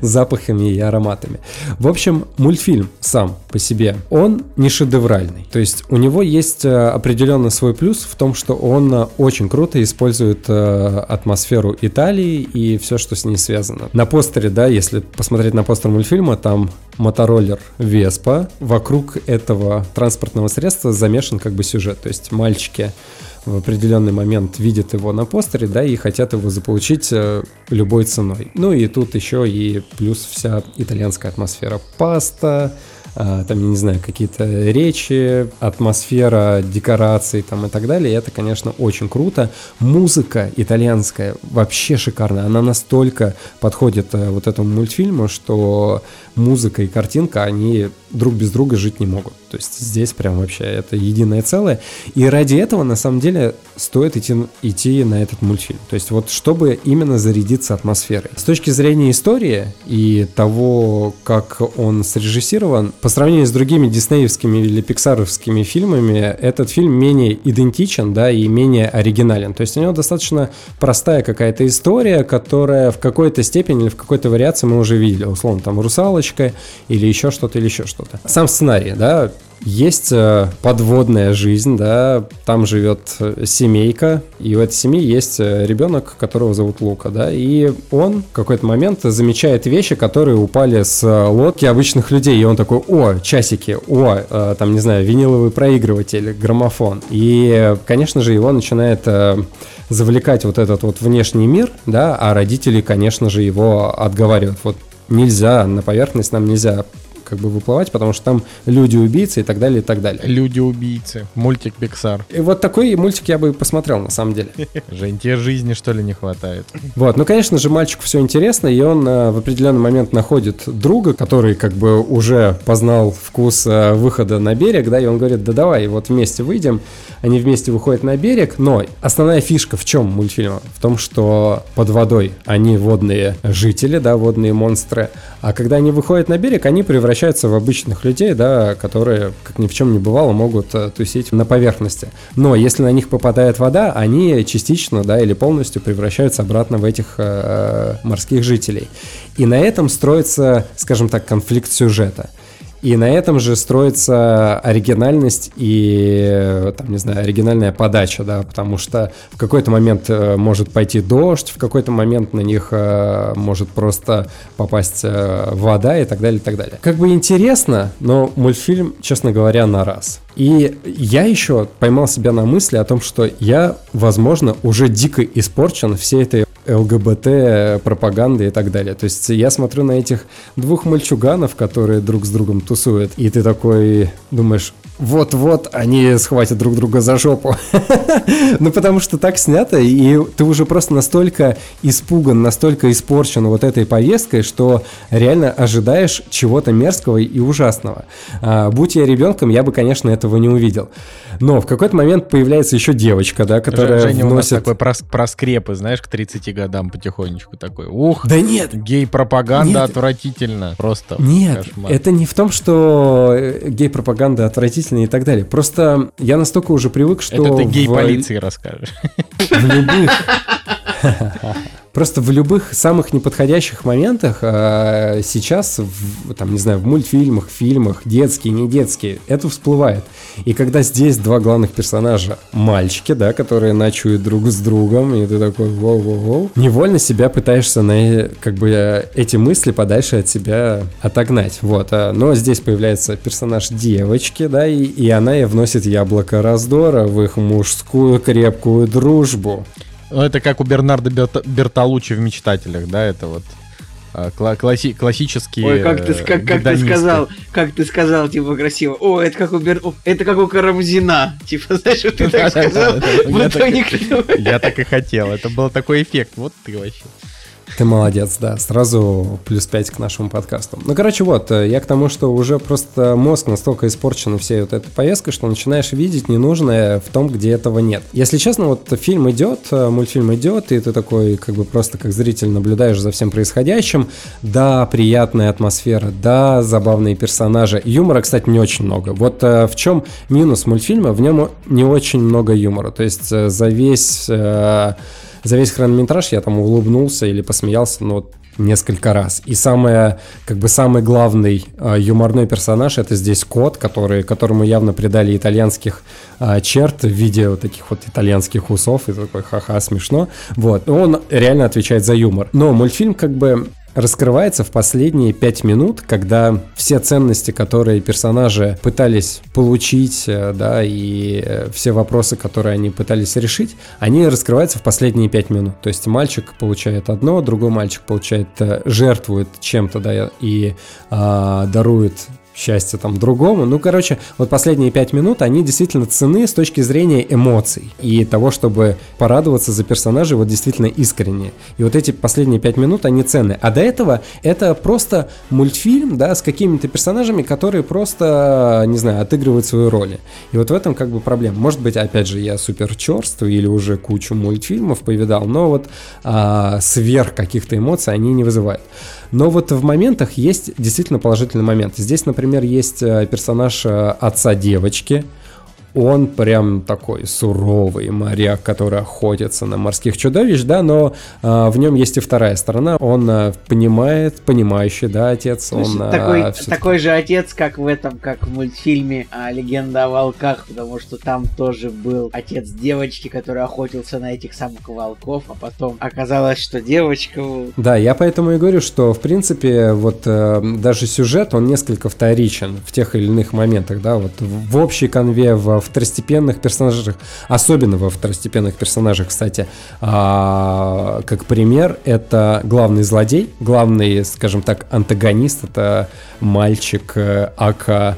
с (laughs) запахами и ароматами. В общем, мультфильм сам по себе, он не шедевральный. То есть у него есть э, определенно свой плюс в том, что он э, очень круто использует э, атмосферу Италии и все, что с ней связано. На постере, да, если посмотреть на постер мультфильма, там мотороллер Веспа. Вокруг этого транспортного средства замешан как бы сюжет. То есть мальчики в определенный момент видят его на постере, да, и хотят его заполучить любой ценой. Ну и тут еще и плюс вся итальянская атмосфера. Паста, там, я не знаю, какие-то речи, атмосфера, декорации там и так далее. И это, конечно, очень круто. Музыка итальянская вообще шикарная. Она настолько подходит э, вот этому мультфильму, что музыка и картинка, они друг без друга жить не могут. То есть здесь прям вообще это единое целое. И ради этого, на самом деле, стоит идти, идти на этот мультфильм. То есть вот чтобы именно зарядиться атмосферой. С точки зрения истории и того, как он срежиссирован, по сравнению с другими диснеевскими или пиксаровскими фильмами, этот фильм менее идентичен, да, и менее оригинален. То есть у него достаточно простая какая-то история, которая в какой-то степени или в какой-то вариации мы уже видели. Условно, там «Русалочка» или еще что-то, или еще что-то. Сам сценарий, да, есть э, подводная жизнь, да, там живет э, семейка, и в этой семье есть э, ребенок, которого зовут Лука, да, и он в какой-то момент замечает вещи, которые упали с лодки обычных людей, и он такой, о, часики, о, там, не знаю, виниловый проигрыватель, граммофон, и, конечно же, его начинает завлекать вот этот вот внешний мир, да, а родители, конечно же, его отговаривают, вот нельзя, на поверхность нам нельзя как бы выплывать, потому что там люди-убийцы и так далее, и так далее. Люди-убийцы. Мультик Pixar. И вот такой мультик я бы посмотрел, на самом деле. Жень, тебе жизни, что ли, не хватает? Вот, ну, конечно же, мальчику все интересно, и он э, в определенный момент находит друга, который как бы уже познал вкус э, выхода на берег, да, и он говорит, да давай, вот вместе выйдем. Они вместе выходят на берег, но основная фишка в чем мультфильма? В том, что под водой они водные жители, да, водные монстры, а когда они выходят на берег, они превращаются в обычных людей, да, которые, как ни в чем не бывало, могут э, тусить на поверхности. Но если на них попадает вода, они частично, да, или полностью превращаются обратно в этих э, морских жителей. И на этом строится, скажем так, конфликт сюжета. И на этом же строится оригинальность и, э, там, не знаю, оригинальная подача, да, потому что в какой-то момент э, может пойти дождь, в какой-то момент на них э, может просто попасть вода и так далее, и так далее. Как бы интересно, но мультфильм, честно говоря, на раз. И я еще поймал себя на мысли о том, что я, возможно, уже дико испорчен всей этой ЛГБТ пропаганды и так далее. То есть я смотрю на этих двух мальчуганов, которые друг с другом тусуют, и ты такой думаешь, вот-вот они схватят друг друга за жопу. (laughs) ну, потому что так снято, и ты уже просто настолько испуган, настолько испорчен вот этой поездкой, что реально ожидаешь чего-то мерзкого и ужасного. А, будь я ребенком, я бы, конечно, этого не увидел. Но в какой-то момент появляется еще девочка, да, которая Женя у нас вносит... такой прос- проскрепы, знаешь, к 30 годам потихонечку такой. Ух, Да нет, гей-пропаганда отвратительно. Просто Нет, кошмар. это не в том, что э, гей-пропаганда отвратительная и так далее. Просто я настолько уже привык, что... Это ты в- гей-полиции расскажешь. (laughs) В любых... (laughs) Просто в любых самых неподходящих моментах э, сейчас, в, там, не знаю, в мультфильмах, фильмах, детские, не детские, это всплывает. И когда здесь два главных персонажа, мальчики, да, которые ночуют друг с другом, и ты такой, воу-воу-воу, невольно себя пытаешься на, как бы, эти мысли подальше от себя отогнать, вот. А, но здесь появляется персонаж девочки, да, и, и она и вносит яблоко раздора в их мужскую крепкую дружбу. Ну, это как у Бернарда Берта- Бертолуччи в «Мечтателях», да, это вот а, кла- класси- классические Ой, как ты, как, как ты сказал, как ты сказал, типа, красиво. О, это как у Бер... это как у Карамзина. Типа, знаешь, вот ты так сказал. Я так и хотел, это был такой эффект, вот ты вообще. Ты молодец, да, сразу плюс 5 к нашему подкасту. Ну, короче, вот, э, я к тому, что уже просто мозг настолько испорчен всей вот этой поездкой, что начинаешь видеть ненужное в том, где этого нет. Если честно, вот фильм идет, э, мультфильм идет, и ты такой, как бы просто как зритель наблюдаешь за всем происходящим. Да, приятная атмосфера, да, забавные персонажи. Юмора, кстати, не очень много. Вот э, в чем минус мультфильма? В нем не очень много юмора. То есть за весь... за весь хронометраж я там улыбнулся или посмеялся, ну, вот несколько раз. И самое, как бы самый главный э, юморной персонаж это здесь кот, который, которому явно придали итальянских э, черт в виде вот таких вот итальянских усов, и такой ха-ха, смешно. Вот, он реально отвечает за юмор. Но мультфильм как бы раскрывается в последние пять минут, когда все ценности, которые персонажи пытались получить, э, да, и э, все вопросы, которые они пытались решить, они раскрываются в последние пять минут. То есть мальчик получает одно, другой мальчик получает, э, жертвует чем-то, да, и а, дарует счастье там другому. Ну, короче, вот последние пять минут, они действительно цены с точки зрения эмоций и того, чтобы порадоваться за персонажей вот действительно искренне. И вот эти последние пять минут, они ценны. А до этого это просто мультфильм, да, с какими-то персонажами, которые просто, не знаю, отыгрывают свою роль. И вот в этом как бы проблема. Может быть, опять же, я супер черствый или уже кучу мультфильмов повидал, но вот а, сверх каких-то эмоций они не вызывают. Но вот в моментах есть действительно положительный момент. Здесь, например, есть э, персонаж э, отца девочки. Он прям такой суровый моряк, который охотится на морских чудовищ, да, но э, в нем есть и вторая сторона. Он э, понимает, понимающий, да, отец. То Он, э, такой, всё-таки- такой же отец, как в этом, как в мультфильме а, «Легенда о волках», потому что там тоже был отец девочки, который охотился на этих самых волков, а потом оказалось, что девочка... Да, я поэтому и говорю, что в принципе вот э, даже сюжет он несколько вторичен в тех или иных моментах, да, вот в, в общей конве, во второстепенных персонажах, особенно во второстепенных персонажах, кстати, а, как пример, это главный злодей, главный, скажем так, антагонист, это мальчик э, Ака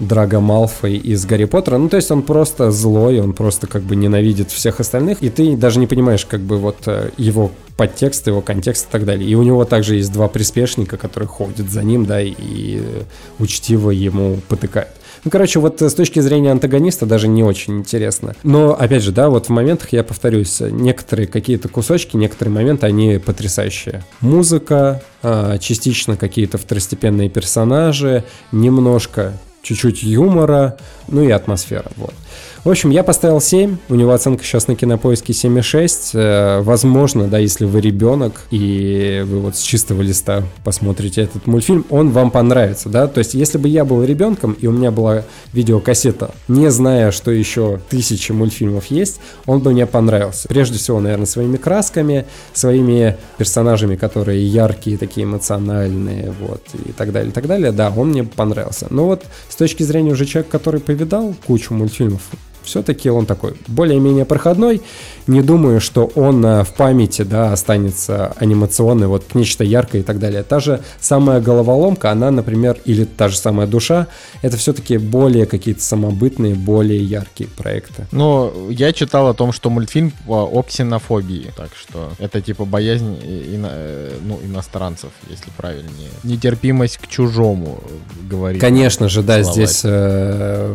Драго Малфой из Гарри Поттера. Ну, то есть он просто злой, он просто как бы ненавидит всех остальных, и ты даже не понимаешь как бы вот э, его подтекст, его контекст и так далее. И у него также есть два приспешника, которые ходят за ним, да, и э, учтиво ему потыкают. Ну, короче, вот э, с точки зрения антагониста даже не очень интересно. Но, опять же, да, вот в моментах, я повторюсь, некоторые какие-то кусочки, некоторые моменты, они потрясающие. Музыка, а, частично какие-то второстепенные персонажи, немножко чуть-чуть юмора, ну и атмосфера, вот. В общем, я поставил 7, у него оценка сейчас на кинопоиске 7,6. Э, возможно, да, если вы ребенок и вы вот с чистого листа посмотрите этот мультфильм, он вам понравится, да. То есть, если бы я был ребенком и у меня была видеокассета, не зная, что еще тысячи мультфильмов есть, он бы мне понравился. Прежде всего, наверное, своими красками, своими персонажами, которые яркие, такие эмоциональные, вот, и так далее, и так далее. Да, он мне понравился. Но вот с точки зрения уже человека, который повидал кучу мультфильмов, все-таки он такой более-менее проходной. Не думаю, что он э, в памяти, да, останется анимационный, вот нечто яркое и так далее. Та же самая головоломка, она, например, или та же самая душа, это все-таки более какие-то самобытные, более яркие проекты. Ну, я читал о том, что мультфильм о, ксенофобии, так что это типа боязнь ино- э, ну, иностранцев, если правильнее. Нетерпимость к чужому, э, говорит. Конечно же, да, словарь. здесь э,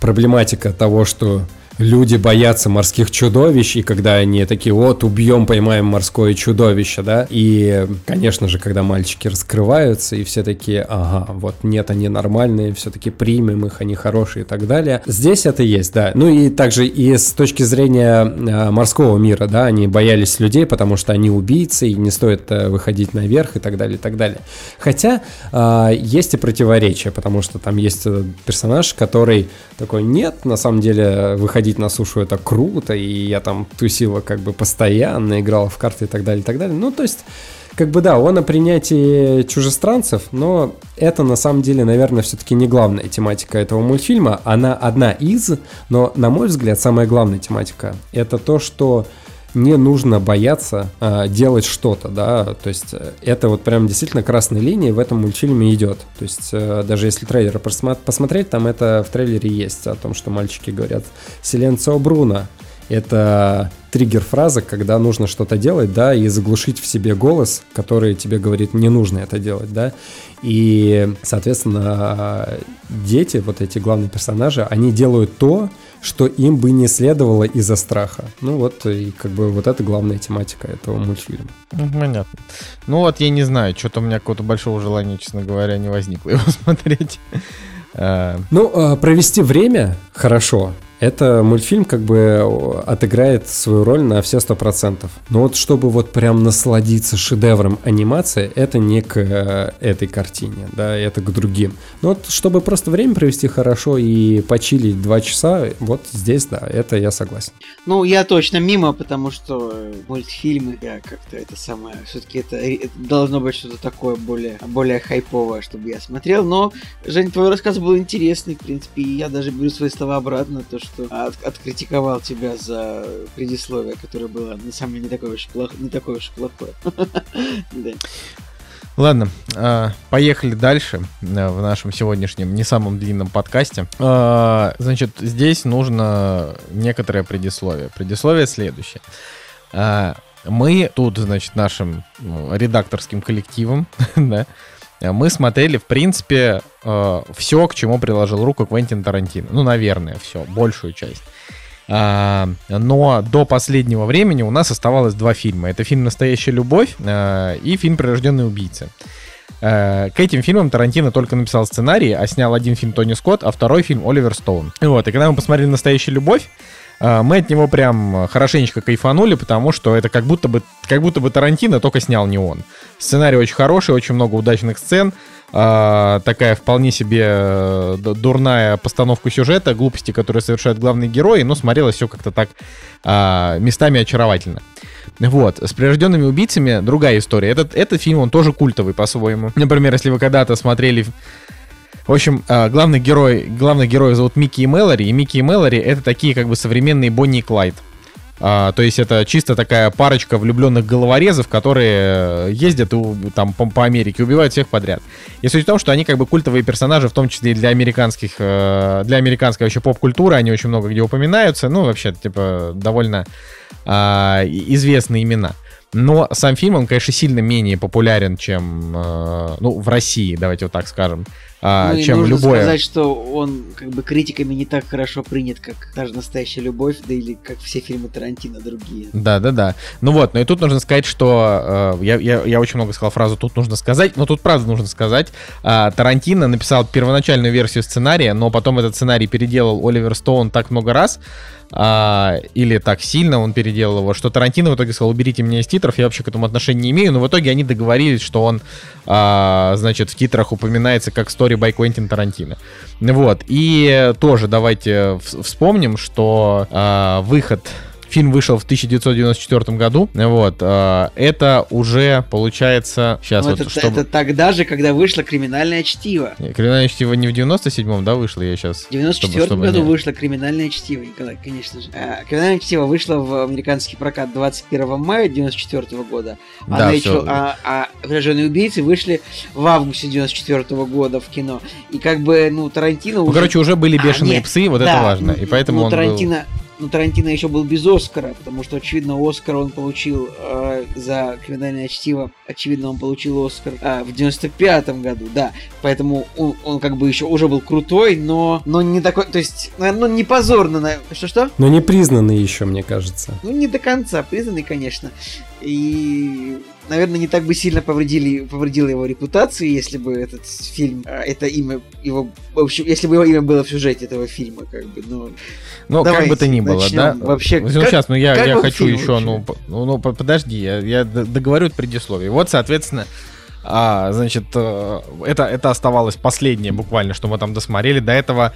проблематика того, что люди боятся морских чудовищ, и когда они такие, вот, убьем, поймаем морское чудовище, да, и, конечно же, когда мальчики раскрываются, и все такие, ага, вот, нет, они нормальные, все-таки примем их, они хорошие и так далее. Здесь это есть, да. Ну и также и с точки зрения э, морского мира, да, они боялись людей, потому что они убийцы, и не стоит э, выходить наверх и так далее, и так далее. Хотя э, есть и противоречия, потому что там есть персонаж, который такой, нет, на самом деле, выходить на сушу это круто, и я там тусила как бы постоянно, играла в карты и так далее, и так далее. Ну, то есть как бы да, он о принятии чужестранцев, но это на самом деле, наверное, все-таки не главная тематика этого мультфильма. Она одна из, но, на мой взгляд, самая главная тематика — это то, что не нужно бояться э, делать что-то, да, то есть э, это вот прям действительно красной линией в этом мультфильме идет. То есть э, даже если трейлер посмотреть, там это в трейлере есть о том, что мальчики говорят «Силенцио Бруно», это триггер-фраза, когда нужно что-то делать, да, и заглушить в себе голос, который тебе говорит, не нужно это делать, да. И, соответственно, дети, вот эти главные персонажи, они делают то, что им бы не следовало из-за страха. Ну вот, и как бы вот это главная тематика этого мультфильма. Ну, понятно. Ну вот, я не знаю, что-то у меня какого-то большого желания, честно говоря, не возникло его (laughs) смотреть. А, ну, а, провести время хорошо, это мультфильм как бы отыграет свою роль на все сто процентов. Но вот чтобы вот прям насладиться шедевром анимации, это не к э, этой картине, да, это к другим. Но вот чтобы просто время провести хорошо и почилить два часа, вот здесь, да, это я согласен. Ну, я точно мимо, потому что мультфильмы, я как-то это самое, все-таки это, это должно быть что-то такое более, более хайповое, чтобы я смотрел. Но, Жень, твой рассказ был интересный, в принципе, и я даже беру свои слова обратно, то, что что от, откритиковал тебя за предисловие, которое было на самом деле не такое уж, плох, не такое уж плохое. (laughs) Ладно, а, поехали дальше э, в нашем сегодняшнем не самом длинном подкасте. А, значит, здесь нужно некоторое предисловие. Предисловие следующее. А, мы тут, значит, нашим ну, редакторским коллективом, (laughs) да, мы смотрели, в принципе, э, все, к чему приложил руку Квентин Тарантино. Ну, наверное, все, большую часть. А, но до последнего времени у нас оставалось два фильма. Это фильм «Настоящая любовь» э, и фильм «Прирожденный убийца». Э, к этим фильмам Тарантино только написал сценарий, а снял один фильм Тони Скотт, а второй фильм Оливер Стоун. Вот, и когда мы посмотрели «Настоящая любовь», э, мы от него прям хорошенечко кайфанули, потому что это как будто бы, как будто бы Тарантино только снял не он. Сценарий очень хороший, очень много удачных сцен, э, такая вполне себе э, дурная постановка сюжета, глупости, которые совершают главные герои, но смотрелось все как-то так э, местами очаровательно. Вот, с прирожденными убийцами другая история. Этот, этот фильм, он тоже культовый по-своему. Например, если вы когда-то смотрели в общем, э, главный герой, главных героев зовут Микки и Мэлори, и Микки и Мэлори это такие как бы современные Бонни и Клайд. А, то есть это чисто такая парочка влюбленных головорезов, которые э, ездят и, там по, по Америке, убивают всех подряд. И суть в том, что они как бы культовые персонажи, в том числе и для американских, э, для американской вообще поп-культуры, они очень много где упоминаются, ну вообще типа довольно а, известные имена. Но сам фильм, он, конечно, сильно менее популярен, чем, э, ну, в России, давайте вот так скажем, а, ну, чем нужно любое. сказать, что он как бы критиками не так хорошо принят, как даже «Настоящая любовь», да или как все фильмы Тарантино другие. Да, да, да. Ну вот, но и тут нужно сказать, что э, я, я, я очень много сказал фразу «тут нужно сказать», но тут правда нужно сказать. Э, Тарантино написал первоначальную версию сценария, но потом этот сценарий переделал Оливер Стоун так много раз, а, или так сильно он переделал его, что Тарантино в итоге сказал, уберите меня из титров, я вообще к этому отношения не имею, но в итоге они договорились, что он, а, значит, в титрах упоминается как Story by Quentin Тарантино. Вот, и тоже давайте вспомним, что а, выход Фильм вышел в 1994 году. Вот. Э, это уже получается... Сейчас ну, вот, это, чтобы... это тогда же, когда вышло «Криминальное чтиво». «Криминальное чтиво» не в 97-м, да, вышло? Я сейчас... В 94 чтобы, году не... вышло «Криминальное чтиво», Николай, конечно же. А, «Криминальное чтиво» вышло в американский прокат 21 мая 94 года. А, да, Nature, а, а «Враженные убийцы» вышли в августе 94 года в кино. И как бы, ну, Тарантино... Ну, уже... короче, уже были «А», «Бешеные а, нет, псы», вот да, это важно. И поэтому ну, он Тарантино... был но Тарантино еще был без Оскара, потому что, очевидно, Оскар он получил э, за криминальное чтиво, очевидно, он получил Оскар э, в 95-м году, да, поэтому он, он как бы еще уже был крутой, но, но не такой, то есть, ну, не позорно, что-что? Но не признанный еще, мне кажется. Ну, не до конца признанный, конечно, и наверное, не так бы сильно повредили, повредило его репутации, если бы этот фильм, а, это имя его, в общем, если бы его имя было в сюжете этого фильма, как бы, ну... Ну, как бы то ни было, да? Вообще, ну, как, сейчас, ну, я, я хочу фильм, еще, ну, ну, ну, подожди, я, я договорю предисловие. Вот, соответственно, а, значит, э, это, это оставалось последнее буквально, что мы там досмотрели. До этого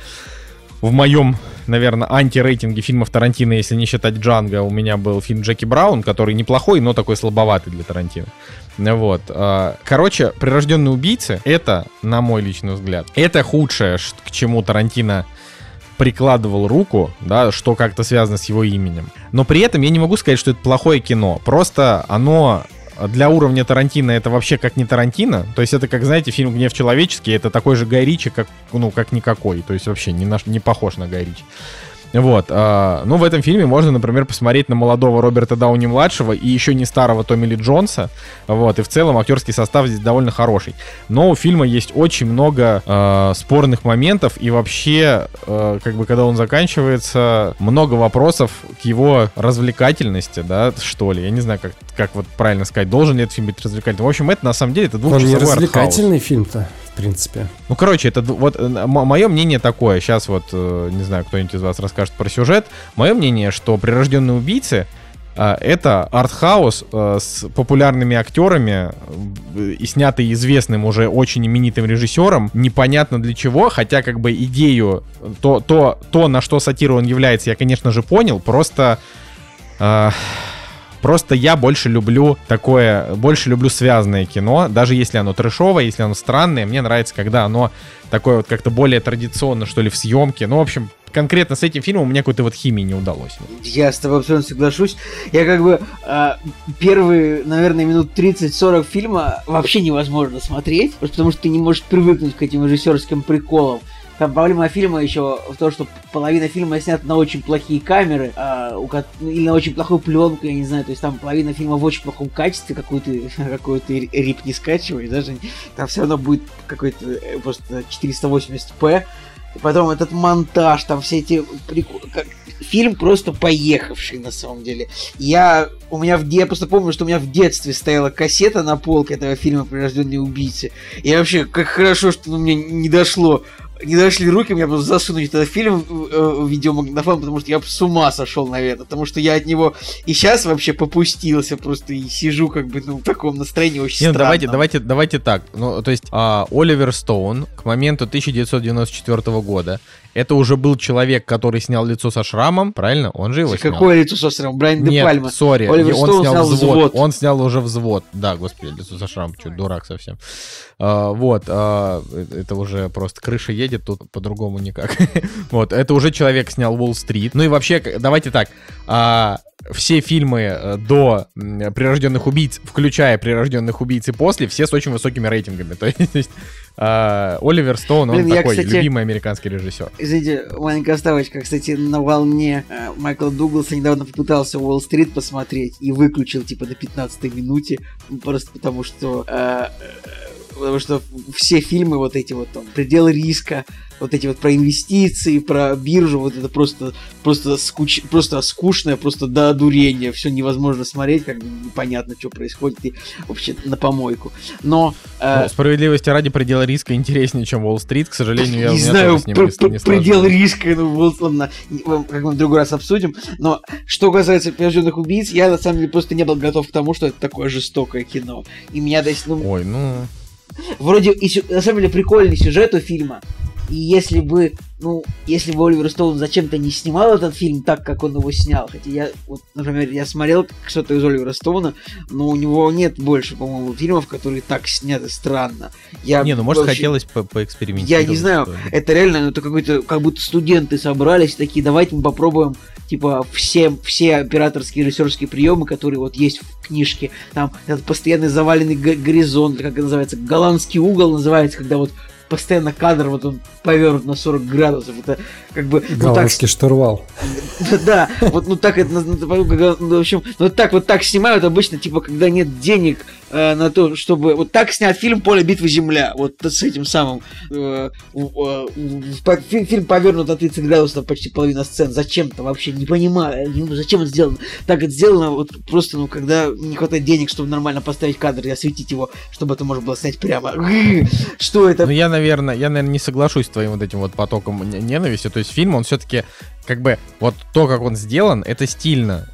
в моем, наверное, антирейтинге фильмов Тарантино, если не считать Джанго, у меня был фильм Джеки Браун, который неплохой, но такой слабоватый для Тарантино. Вот. А, короче, «Прирожденные убийцы» — это, на мой личный взгляд, это худшее, к чему Тарантино прикладывал руку, да, что как-то связано с его именем. Но при этом я не могу сказать, что это плохое кино. Просто оно для уровня Тарантино это вообще как не Тарантино. То есть это, как, знаете, фильм «Гнев человеческий», это такой же Гай Ричи, как, ну, как никакой. То есть вообще не, наш, не похож на Гай Ричи. Вот. Э, ну, в этом фильме можно, например, посмотреть на молодого Роберта Дауни-младшего и еще не старого Томми Ли Джонса. Вот. И в целом актерский состав здесь довольно хороший. Но у фильма есть очень много э, спорных моментов. И вообще, э, как бы, когда он заканчивается, много вопросов к его развлекательности, да, что ли. Я не знаю, как, как вот правильно сказать, должен ли этот фильм быть развлекательным. В общем, это на самом деле это двухчасовой Он не развлекательный фильм-то принципе. Ну, короче, это вот э, мое мнение такое. Сейчас вот, э, не знаю, кто-нибудь из вас расскажет про сюжет. Мое мнение, что «Прирожденные убийцы» э, это артхаус с популярными актерами и снятый известным уже очень именитым режиссером. Непонятно для чего, хотя как бы идею, то, то, то на что сатира он является, я, конечно же, понял. Просто... Просто я больше люблю такое, больше люблю связанное кино, даже если оно трешовое, если оно странное. Мне нравится, когда оно такое вот как-то более традиционно, что ли, в съемке. Ну, в общем, конкретно с этим фильмом у меня какой-то вот химии не удалось. Я с тобой абсолютно соглашусь. Я как бы э, первые, наверное, минут 30-40 фильма вообще невозможно смотреть, потому что ты не можешь привыкнуть к этим режиссерским приколам. Там проблема фильма еще в том, что половина фильма снята на очень плохие камеры, а, у, или на очень плохую пленку, я не знаю, то есть там половина фильма в очень плохом качестве, какой (laughs) ты рип не скачивай, даже там все равно будет какой-то э, просто 480p. И потом этот монтаж, там все эти приколы. Фильм просто поехавший на самом деле. Я у меня в я просто помню, что у меня в детстве стояла кассета на полке этого фильма «Прирожденные убийцы». И вообще, как хорошо, что у меня не дошло не дошли руки, мне просто засунуть этот фильм в, э, в видеомагнитофон, потому что я с ума сошел, наверное. Потому что я от него и сейчас вообще попустился, просто и сижу как бы ну, в таком настроении очень Нет, давайте, давайте, давайте так. Ну, то есть а, Оливер Стоун к моменту 1994 года это уже был человек, который снял лицо со шрамом, правильно? Он же его Какое снял. Какое лицо со шрамом? Брайан Де Пальма. сори, он снял, снял взвод. взвод. Он снял уже взвод. Да, господи, лицо со шрамом, что дурак совсем. А, вот, а, это уже просто крыша едет, тут по-другому никак. (laughs) вот, это уже человек снял Уолл-стрит. Ну и вообще, давайте так, а, все фильмы э, до «Прирожденных убийц», включая «Прирожденных убийц» и после, все с очень высокими рейтингами. (laughs) То есть э, Оливер Стоун, он Блин, такой кстати, любимый американский режиссер. Извините, маленькая ставочка. Кстати, на волне э, Майкла Дугласа недавно попытался Уолл-стрит посмотреть и выключил типа до 15 минуте, просто потому что... Э, потому что все фильмы вот эти вот там «Предел риска», вот эти вот про инвестиции, про биржу, вот это просто, просто, скуч, просто скучное, просто до одурения, все невозможно смотреть, как бы непонятно, что происходит, и вообще на помойку. Но... Э... Ну, справедливости ради предела риска интереснее, чем Уолл-стрит, к сожалению, я не знаю, с ним пр- не, не предел риска, ну, ладно, как мы в другой раз обсудим, но что касается «Прирожденных убийц», я на самом деле просто не был готов к тому, что это такое жестокое кино. И меня, то есть, ну... Ой, ну... Вроде, и, на самом деле, прикольный сюжет у фильма, и если бы, ну, если бы Оливер Стоун зачем-то не снимал этот фильм так, как он его снял, хотя я, вот, например, я смотрел что-то из Оливера Стоуна, но у него нет больше, по-моему, фильмов, которые так сняты странно. Я не, ну, может, вообще... хотелось по поэкспериментировать. Я не знаю, это реально, ну, это какой-то, как будто студенты собрались, такие, давайте мы попробуем типа все, все операторские режиссерские приемы, которые вот есть в книжке. Там этот постоянный заваленный горизонт, как это называется, голландский угол называется, когда вот постоянно кадр вот он повернут на 40 градусов. Это как бы... Ну, Голландский так... штурвал. Да, вот ну так это, в общем, ну так вот так снимают обычно, типа, когда нет денег э, на то, чтобы вот так снять фильм «Поле битвы Земля», вот с этим самым. Э, э, фильм повернут на 30 градусов почти половина сцен. Зачем-то вообще не понимаю, зачем это сделано. Так это сделано вот просто, ну, когда не хватает денег, чтобы нормально поставить кадр и осветить его, чтобы это можно было снять прямо. (laughs) Что это? Ну, я, наверное, я, наверное, не соглашусь с твоим вот этим вот потоком ненависти. То есть фильм, он все-таки, как бы, вот то, как он сделан, это стильно.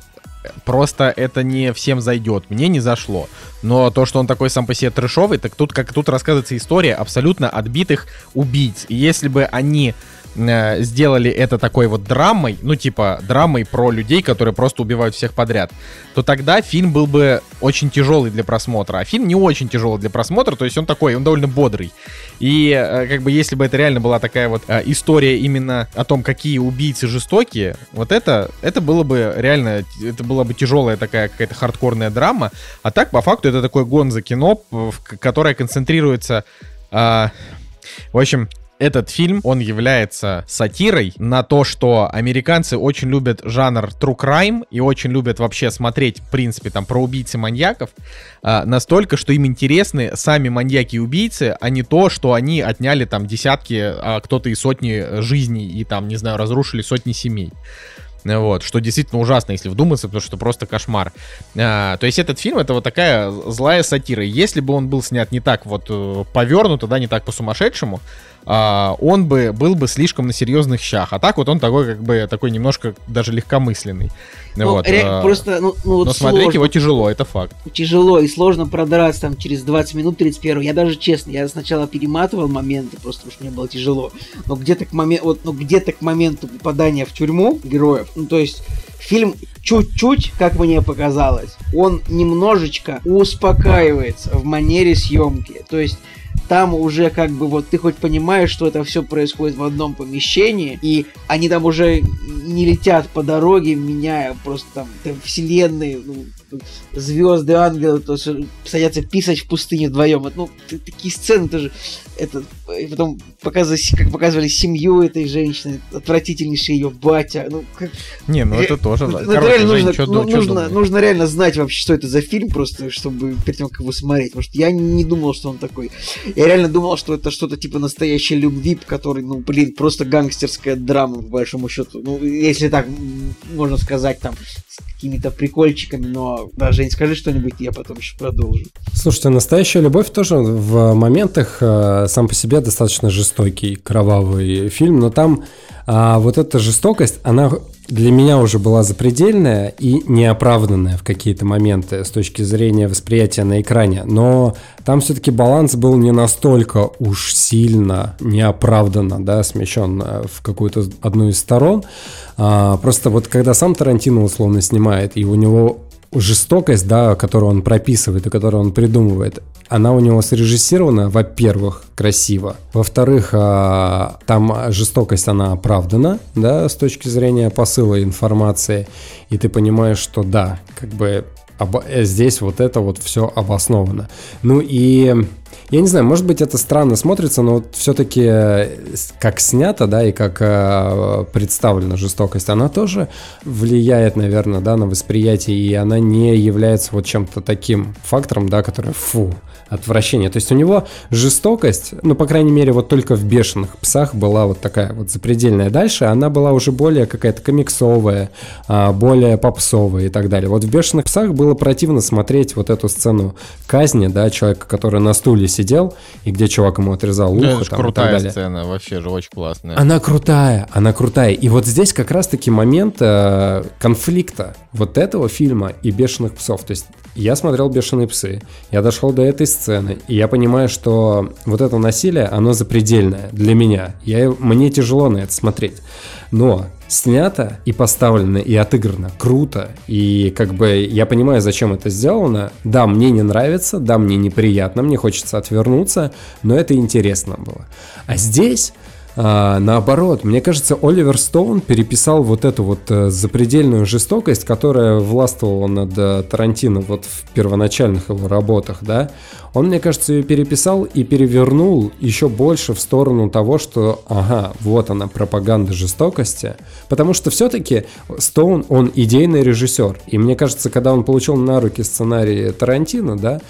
Просто это не всем зайдет. Мне не зашло. Но то, что он такой сам по себе трешовый, так тут, как тут рассказывается история абсолютно отбитых убийц. И если бы они э, сделали это такой вот драмой, ну типа драмой про людей, которые просто убивают всех подряд, то тогда фильм был бы очень тяжелый для просмотра. А фильм не очень тяжелый для просмотра, то есть он такой, он довольно бодрый. И э, как бы если бы это реально была такая вот э, история именно о том, какие убийцы жестокие, вот это, это было бы реально, это была бы тяжелая такая какая-то хардкорная драма. А так, по факту, это такой гон за кино, которое концентрируется... Э, в общем, этот фильм, он является сатирой на то, что американцы очень любят жанр true crime и очень любят вообще смотреть, в принципе, там, про убийцы маньяков, а, настолько, что им интересны сами маньяки и убийцы, а не то, что они отняли там десятки, а кто-то и сотни жизней и там, не знаю, разрушили сотни семей. Вот, что действительно ужасно, если вдуматься, потому что просто кошмар. А, то есть этот фильм это вот такая злая сатира. Если бы он был снят не так вот э, повернуто, да, не так по-сумасшедшему, а, он бы был бы слишком на серьезных щах. А так вот он такой, как бы, такой немножко даже легкомысленный. Ну, вот, ре- а, просто, ну, ну, вот но сложно. смотреть его тяжело, это факт. Тяжело и сложно продраться там через 20 минут 31. Я даже честно, я сначала перематывал моменты, просто потому что мне было тяжело. Но где-то к моменту, вот, ну, где-то к моменту попадания в тюрьму героев, ну, то есть фильм чуть-чуть, как мне показалось, он немножечко успокаивается в манере съемки. То есть там уже как бы вот ты хоть понимаешь, что это все происходит в одном помещении, и они там уже не летят по дороге, меняя просто там, там вселенные, ну, звезды, ангелы, то есть садятся писать в пустыне вдвоем. Ну, такие сцены тоже это, и потом показывали, как показывали семью этой женщины, отвратительнейший ее батя. Ну, как... Не, ну это тоже, ну, Короче, это реально Жень, нужно, что, ну, нужно, нужно реально знать вообще, что это за фильм, просто чтобы перед тем, как его смотреть. Потому что я не думал, что он такой. Я реально думал, что это что-то типа настоящей любви, который, ну, блин, просто гангстерская драма, по большому счету. Ну, если так можно сказать, там, какими-то прикольчиками, но даже не скажи что-нибудь, я потом еще продолжу. Слушайте, настоящая любовь тоже в моментах э, сам по себе достаточно жестокий, кровавый фильм, но там а, вот эта жестокость, она для меня уже была запредельная и неоправданная в какие-то моменты с точки зрения восприятия на экране. Но там все-таки баланс был не настолько уж сильно неоправданно, да, смещен э, в какую-то одну из сторон. А, просто вот когда сам Тарантино условно снимает, и у него жестокость, да, которую он прописывает и которую он придумывает, она у него срежиссирована, во-первых, красиво. Во-вторых, а, там жестокость, она оправдана, да, с точки зрения посыла информации. И ты понимаешь, что да, как бы э, здесь вот это вот все обосновано. Ну и я не знаю, может быть, это странно смотрится, но вот все-таки э, как снято, да, и как э, представлена жестокость, она тоже влияет, наверное, да, на восприятие, и она не является вот чем-то таким фактором, да, который, фу, отвращение. То есть у него жестокость, ну, по крайней мере, вот только в «Бешеных псах» была вот такая вот запредельная. Дальше она была уже более какая-то комиксовая, а, более попсовая и так далее. Вот в «Бешеных псах» было противно смотреть вот эту сцену казни, да, человека, который на стуле сидел, и где чувак ему отрезал ухо. Это там, крутая сцена, вообще же очень классная. Она крутая, она крутая. И вот здесь как раз-таки момент э, конфликта вот этого фильма и «Бешеных псов». То есть я смотрел «Бешеные псы», я дошел до этой сцены, и я понимаю, что вот это насилие, оно запредельное для меня. Я, мне тяжело на это смотреть. Но снято и поставлено и отыграно круто. И как бы я понимаю, зачем это сделано. Да, мне не нравится, да, мне неприятно, мне хочется отвернуться, но это интересно было. А здесь А, наоборот, мне кажется, Оливер Стоун переписал вот эту вот э, запредельную жестокость, которая властвовала над э, Тарантино вот в первоначальных его работах, да. Он, мне кажется, ее переписал и перевернул еще больше в сторону того, что, ага, вот она, пропаганда жестокости. Потому что все-таки Стоун, он идейный режиссер. И мне кажется, когда он получил на руки сценарий Тарантино, да,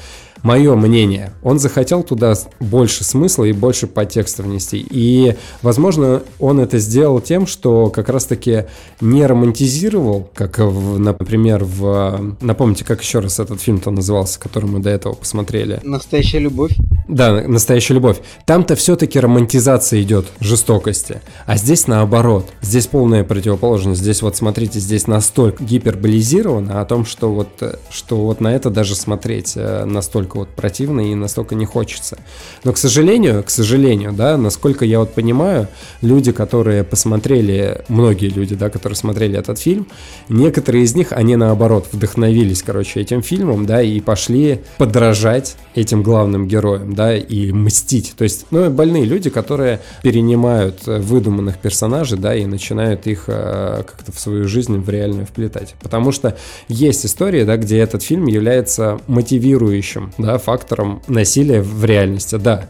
мое мнение, он захотел туда больше смысла и больше подтекста внести. И, возможно, он это сделал тем, что как раз-таки не романтизировал, как, в, например, в... Напомните, как еще раз этот фильм-то назывался, который мы до этого посмотрели? Настоящая любовь. Да, настоящая любовь. Там-то все-таки романтизация идет жестокости. А здесь наоборот. Здесь полная противоположность. Здесь вот смотрите, здесь настолько гиперболизировано о том, что вот, что вот на это даже смотреть э, настолько вот противно и настолько не хочется. Но, к сожалению, к сожалению, да, насколько я вот понимаю, люди, которые посмотрели, многие люди, да, которые смотрели этот фильм, некоторые из них, они наоборот вдохновились, короче, этим фильмом, да, и пошли подражать этим главным героям, да, и мстить. То есть, ну, больные люди, которые перенимают э, выдуманных персонажей, да, и начинают их э, как-то в свою жизнь в реальную вплетать. Потому что есть истории, да, где этот фильм является мотивирующим, да, фактором насилия в реальности, да.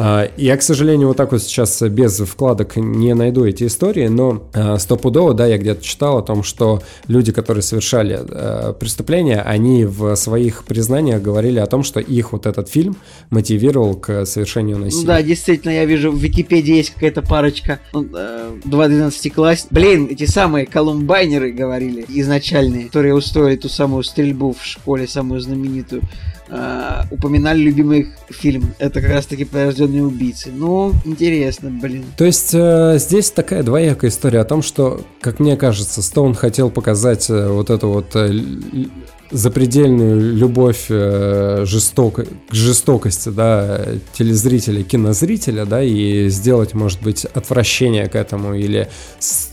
А, я, к сожалению, вот так вот сейчас без вкладок не найду эти истории, но а, стопудово, да, я где-то читал о том, что люди, которые совершали а, преступления, они в своих признаниях говорили о том, что их вот этот фильм мотивировал к совершению насилия. Ну да, действительно, я вижу, в Википедии есть какая-то парочка, э, два 12 класс. Блин, эти самые колумбайнеры говорили изначальные, которые устроили ту самую стрельбу в школе, самую знаменитую. Uh, упоминали любимый фильм. Это как раз таки «Порожденные убийцы». Ну, интересно, блин. То есть э, здесь такая двоякая история о том, что, как мне кажется, Стоун хотел показать э, вот эту вот э, запредельную любовь э, жестоко, к жестокости, да, телезрителя, кинозрителя, да, и сделать, может быть, отвращение к этому или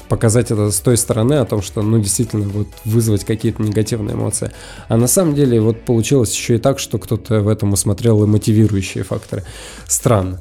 показать это с той стороны о том, что, ну, действительно, вот вызвать какие-то негативные эмоции. А на самом деле вот получилось еще и так, что кто-то в этом усмотрел и мотивирующие факторы. Странно.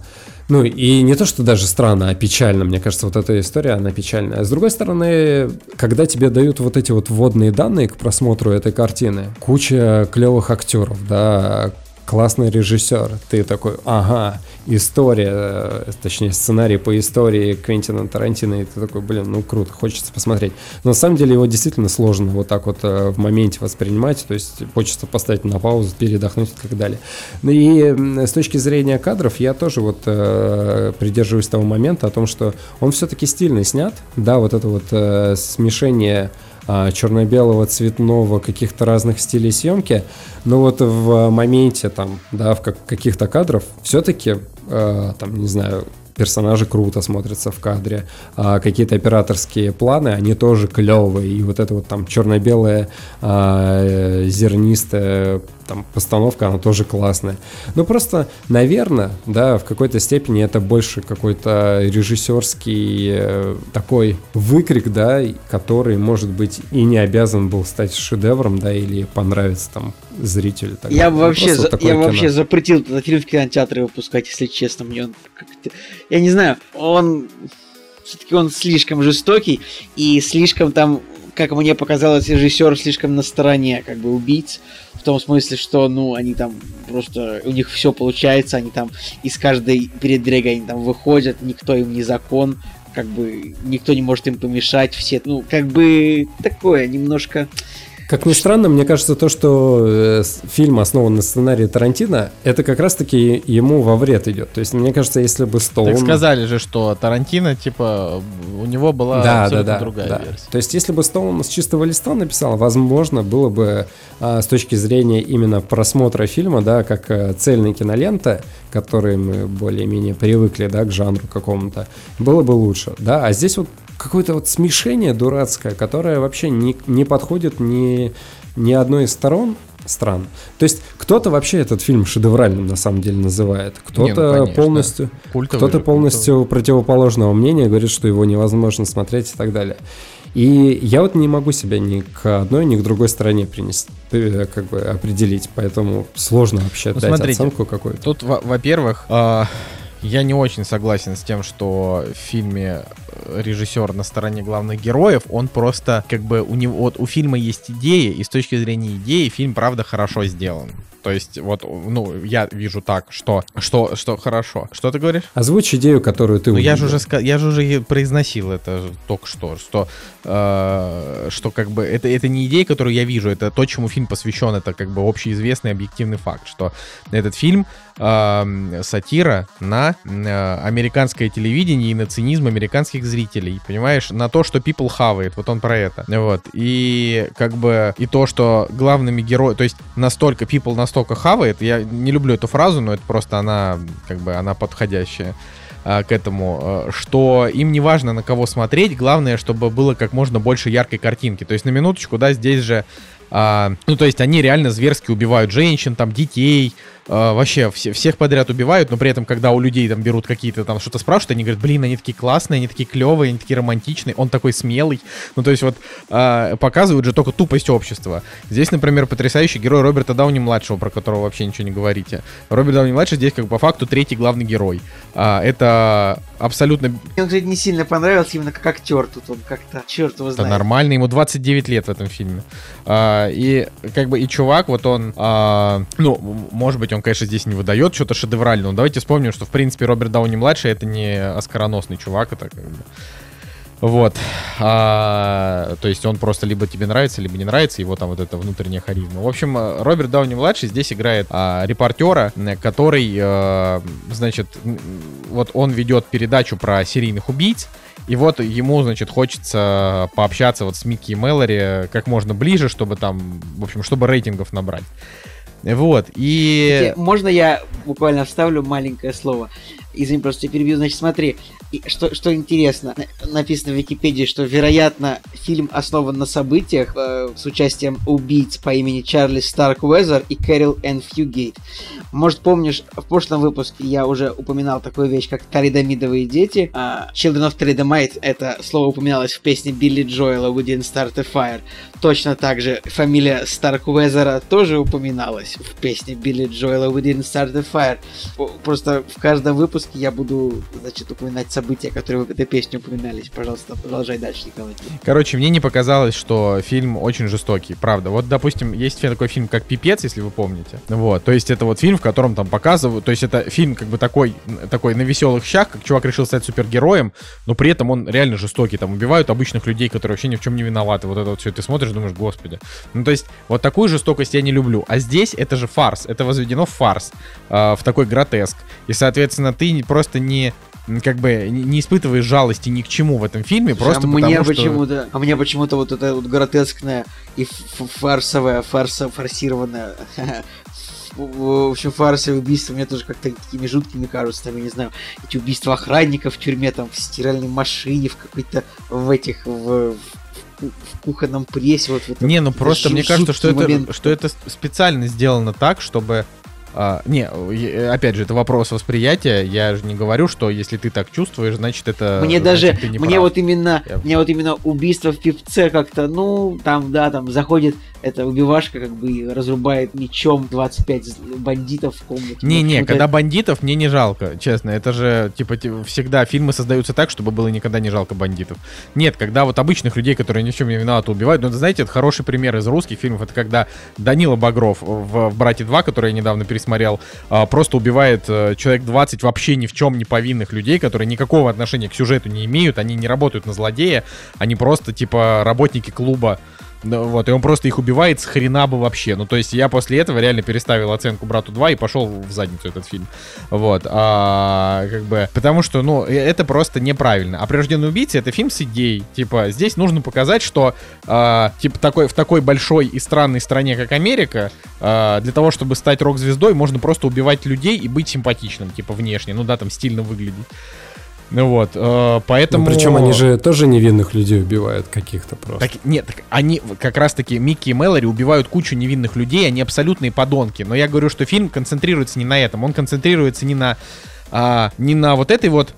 Ну и не то, что даже странно, а печально. Мне кажется, вот эта история, она печальная. С другой стороны, когда тебе дают вот эти вот вводные данные к просмотру этой картины, куча клевых актеров, да, классный режиссер, ты такой, ага, история, э, точнее сценарий по истории Квентина Тарантино, и ты такой, блин, ну круто, хочется посмотреть. Но на самом деле его действительно сложно вот так вот э, в моменте воспринимать, то есть хочется поставить на паузу, передохнуть и так далее. Ну и с точки зрения кадров я тоже вот э, придерживаюсь того момента о том, что он все-таки стильно снят, да, вот это вот э, смешение черно-белого, цветного, каких-то разных стилей съемки, но вот в моменте там, да, в каких-то кадров все-таки, э, там, не знаю, персонажи круто смотрятся в кадре, а какие-то операторские планы, они тоже клевые, и вот это вот там черно-белое а, зернистое там постановка, она тоже классная. Но просто, наверное, да, в какой-то степени это больше какой-то режиссерский э, такой выкрик, да, который, может быть, и не обязан был стать шедевром, да, или понравиться там зрителю. Так, я ну, вообще, за, я вообще запретил этот фильм в кинотеатры выпускать, если честно, мне он я не знаю, он все-таки он слишком жестокий и слишком там как мне показалось, режиссер слишком на стороне как бы убийц. В том смысле, что, ну, они там просто, у них все получается, они там из каждой передряги они там выходят, никто им не закон, как бы никто не может им помешать, все, ну, как бы такое немножко... Как ни странно, мне кажется, то, что э, фильм основан на сценарии Тарантино, это как раз-таки ему во вред идет. То есть, мне кажется, если бы Стоун... Так сказали же, что Тарантино, типа, у него была да, да, да, другая да. версия. То есть, если бы Стоун с чистого листа написал, возможно, было бы а, с точки зрения именно просмотра фильма, да, как а, цельная кинолента, к которой мы более-менее привыкли, да, к жанру какому-то, было бы лучше, да. А здесь вот какое-то вот смешение дурацкое, которое вообще не, не подходит ни, ни одной из сторон стран. То есть кто-то вообще этот фильм шедевральным на самом деле называет, кто-то ну, полностью, кто-то полностью культовый. противоположного мнения говорит, что его невозможно смотреть и так далее. И я вот не могу себя ни к одной, ни к другой стороне принести, э, как бы определить, поэтому сложно вообще ну, дать смотрите, оценку какую-то. Тут, во-первых, э Я не очень согласен с тем, что в фильме э, режиссер на стороне главных героев, он просто как бы у него вот у фильма есть идея, и с точки зрения идеи фильм правда хорошо сделан. То есть вот, ну, я вижу так, что, что, что хорошо. Что ты говоришь? Озвучь идею, которую ты Ну, я же уже, я же уже произносил это только что, что, э, что как бы это, это не идея, которую я вижу, это то, чему фильм посвящен, это как бы общеизвестный объективный факт, что этот фильм э, сатира на э, американское телевидение и на цинизм американских зрителей, понимаешь, на то, что people хавает, вот он про это, вот, и как бы и то, что главными героями, то есть настолько people настолько хавает, я не люблю эту фразу, но это просто она, как бы, она подходящая а, к этому, э, что им не важно на кого смотреть, главное, чтобы было как можно больше яркой картинки. То есть на минуточку, да, здесь же, а, ну то есть они реально зверски убивают женщин, там детей, вообще все, всех подряд убивают, но при этом, когда у людей там берут какие-то там что-то спрашивают, они говорят, блин, они такие классные, они такие клевые, они такие романтичные, он такой смелый. Ну то есть вот а, показывают же только тупость общества. Здесь, например, потрясающий герой Роберта Дауни младшего, про которого вообще ничего не говорите. Роберт Дауни младший здесь как бы по факту третий главный герой. А, это абсолютно Мне он, кстати, не сильно понравился именно как актер тут. Он как-то, черт его Это знает. нормально, ему 29 лет в этом фильме. А, и как бы и чувак, вот он, а, ну, может быть, он, конечно, здесь не выдает что-то шедевральное, но давайте вспомним, что, в принципе, Роберт Дауни младший это не оскароносный чувак, это как бы. Вот. А, то есть он просто либо тебе нравится, либо не нравится, его там вот эта внутренняя харизма. В общем, Роберт Дауни младший здесь играет а, репортера, который, э, значит, вот он ведет передачу про серийных убийц. И вот ему, значит, хочется пообщаться вот с Микки и Мэлори как можно ближе, чтобы там, в общем, чтобы рейтингов набрать. Вот, и... Можно я буквально вставлю маленькое слово? Извини, просто перебью. Значит, смотри, и что, что интересно, на- написано в Википедии, что, вероятно, фильм основан на событиях э, с участием убийц по имени Чарли Старк Уэзер и Кэрил Энн Фьюгейт. Может, помнишь, в прошлом выпуске я уже упоминал такую вещь, как Таридамидовые дети. А, Children of Taridamite, это слово упоминалось в песне Билли Джоэла We Didn't Start a Fire. Точно так же фамилия Старк Уэзера тоже упоминалась в песне Билли Джоэла We Didn't Start a Fire. Просто в каждом выпуске я буду, значит, упоминать события, которые в этой песне упоминались. Пожалуйста, продолжай дальше, Николай. Короче, мне не показалось, что фильм очень жестокий, правда. Вот, допустим, есть такой фильм, как «Пипец», если вы помните. Вот, то есть это вот фильм, в котором там показывают, то есть это фильм как бы такой, такой на веселых щах, как чувак решил стать супергероем, но при этом он реально жестокий, там убивают обычных людей, которые вообще ни в чем не виноваты. Вот это вот все, ты смотришь, думаешь, господи. Ну, то есть вот такую жестокость я не люблю. А здесь это же фарс, это возведено в фарс, э, в такой гротеск. И, соответственно, ты не- просто не как бы не испытываешь жалости ни к чему в этом фильме, просто а мне потому что... почему-то, а мне почему-то вот это вот гротескное и фарсовое, фарса, форсированное, (laughs) в общем, фарсовые убийства мне тоже как-то такими жуткими кажутся, там, я не знаю, эти убийства охранников в тюрьме, там, в стиральной машине, в какой-то, в этих, в, в в кухонном прессе, вот в этом. Не, ну просто мне кажется, что жуткий это, момент. что это специально сделано так, чтобы... а, не, опять же, это вопрос восприятия. Я же не говорю, что если ты так чувствуешь, значит это... Мне значит, даже, ты не мне прав. вот именно, Я- мне вот именно убийство в певце как-то, ну, там, да, там заходит эта убивашка, как бы разрубает мечом 25 з- бандитов в комнате. Не-не, Почему-то когда бандитов, мне не жалко, честно. Это же, типа, ти- всегда фильмы создаются так, чтобы было никогда не жалко бандитов. Нет, когда вот обычных людей, которые ни в чем не виноваты, убивают, ну, это, знаете, это хороший пример из русских фильмов, это когда Данила Багров в, в «Брате 2», который я недавно пересмотрел, а, просто убивает э, человек 20 вообще ни в чем не повинных людей, которые никакого отношения к сюжету не имеют, они не работают на злодея, они просто, типа, работники клуба. Ну, вот, и он просто их убивает с хрена бы вообще. Ну, то есть я после этого реально переставил оценку брату 2 и пошел в задницу этот фильм. Вот. А, как бы, потому что, ну, э- это просто неправильно. А «Прирожденный убийца» — это фильм с идеей. Типа, здесь нужно показать, что, а, типа, такой, в такой большой и странной стране, как Америка, а, для того, чтобы стать рок-звездой, можно просто убивать людей и быть симпатичным, типа, внешне. Ну да, там стильно выглядеть. Ну вот, э, поэтому... причем они же тоже невинных людей убивают каких-то просто. Так, нет, так они как раз-таки Микки и Мэлори убивают кучу невинных людей, они абсолютные подонки. Но я говорю, что фильм концентрируется не на этом, он концентрируется не на, а, не на вот этой вот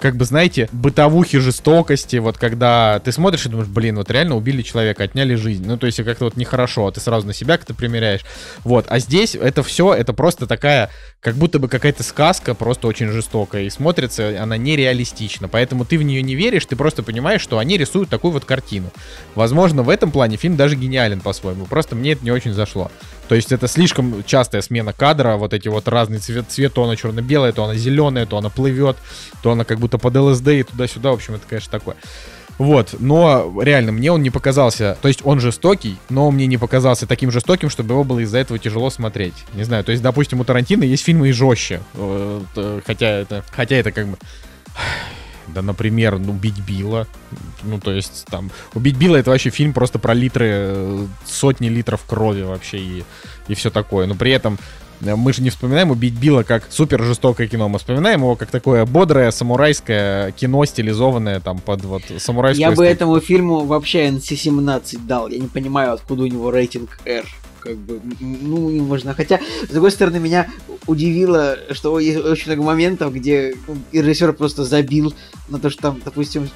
как бы, знаете, бытовухи жестокости, вот когда ты смотришь и думаешь, блин, вот реально убили человека, отняли жизнь. Ну, то есть как-то вот нехорошо, а ты сразу на себя как-то примеряешь. Вот, а здесь это все, это просто такая, как будто бы какая-то сказка, просто очень жестокая, и смотрится она нереалистично, поэтому ты в нее не веришь, ты просто понимаешь, что они рисуют такую вот картину. Возможно, в этом плане фильм даже гениален по-своему, просто мне это не очень зашло. То есть это слишком частая смена кадра, вот эти вот разные цвет, цвет то она черно-белая, то она зеленая, то она плывет, то она как будто под ЛСД и туда-сюда, в общем, это, конечно, такое. Вот, но реально, мне он не показался, то есть он жестокий, но мне не показался таким жестоким, чтобы его было из-за этого тяжело смотреть. Не знаю, то есть, допустим, у Тарантино есть фильмы и жестче, э, хотя это, хотя это как бы... Да, например, ну, «Убить Билла». Ну, то есть, там, «Убить Билла» — это вообще фильм просто про литры, э, сотни литров крови вообще и, и все такое. Но при этом э, мы же не вспоминаем «Убить Билла» как супер жестокое кино. Мы вспоминаем его как такое бодрое, самурайское кино, стилизованное там под вот самурайскую Я бы эстетику. этому фильму вообще NC-17 дал. Я не понимаю, откуда у него рейтинг R. Как бы, ну, не можно. Хотя, с другой стороны, меня удивило, что есть очень много моментов, где режиссер просто забил на то, что там, допустим,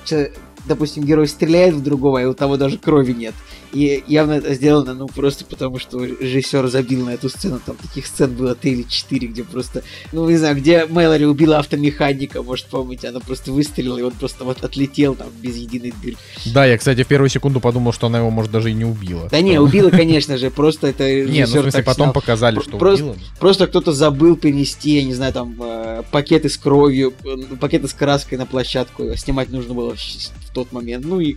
допустим, герой стреляет в другого, и у того даже крови нет. И явно это сделано, ну, просто потому, что режиссер забил на эту сцену. Там таких сцен было три или четыре, где просто, ну, не знаю, где Мэлори убила автомеханика, может, помните, она просто выстрелила, и он просто вот отлетел там без единой дырки. Да, я, кстати, в первую секунду подумал, что она его, может, даже и не убила. Да не, убила, (laughs) конечно же, просто это Не, ну, в смысле, потом показали, что убила. Просто кто-то забыл перенести, я не знаю, там, э, пакеты с кровью, э, пакеты с краской на площадку. а Снимать нужно было тот момент. Ну и...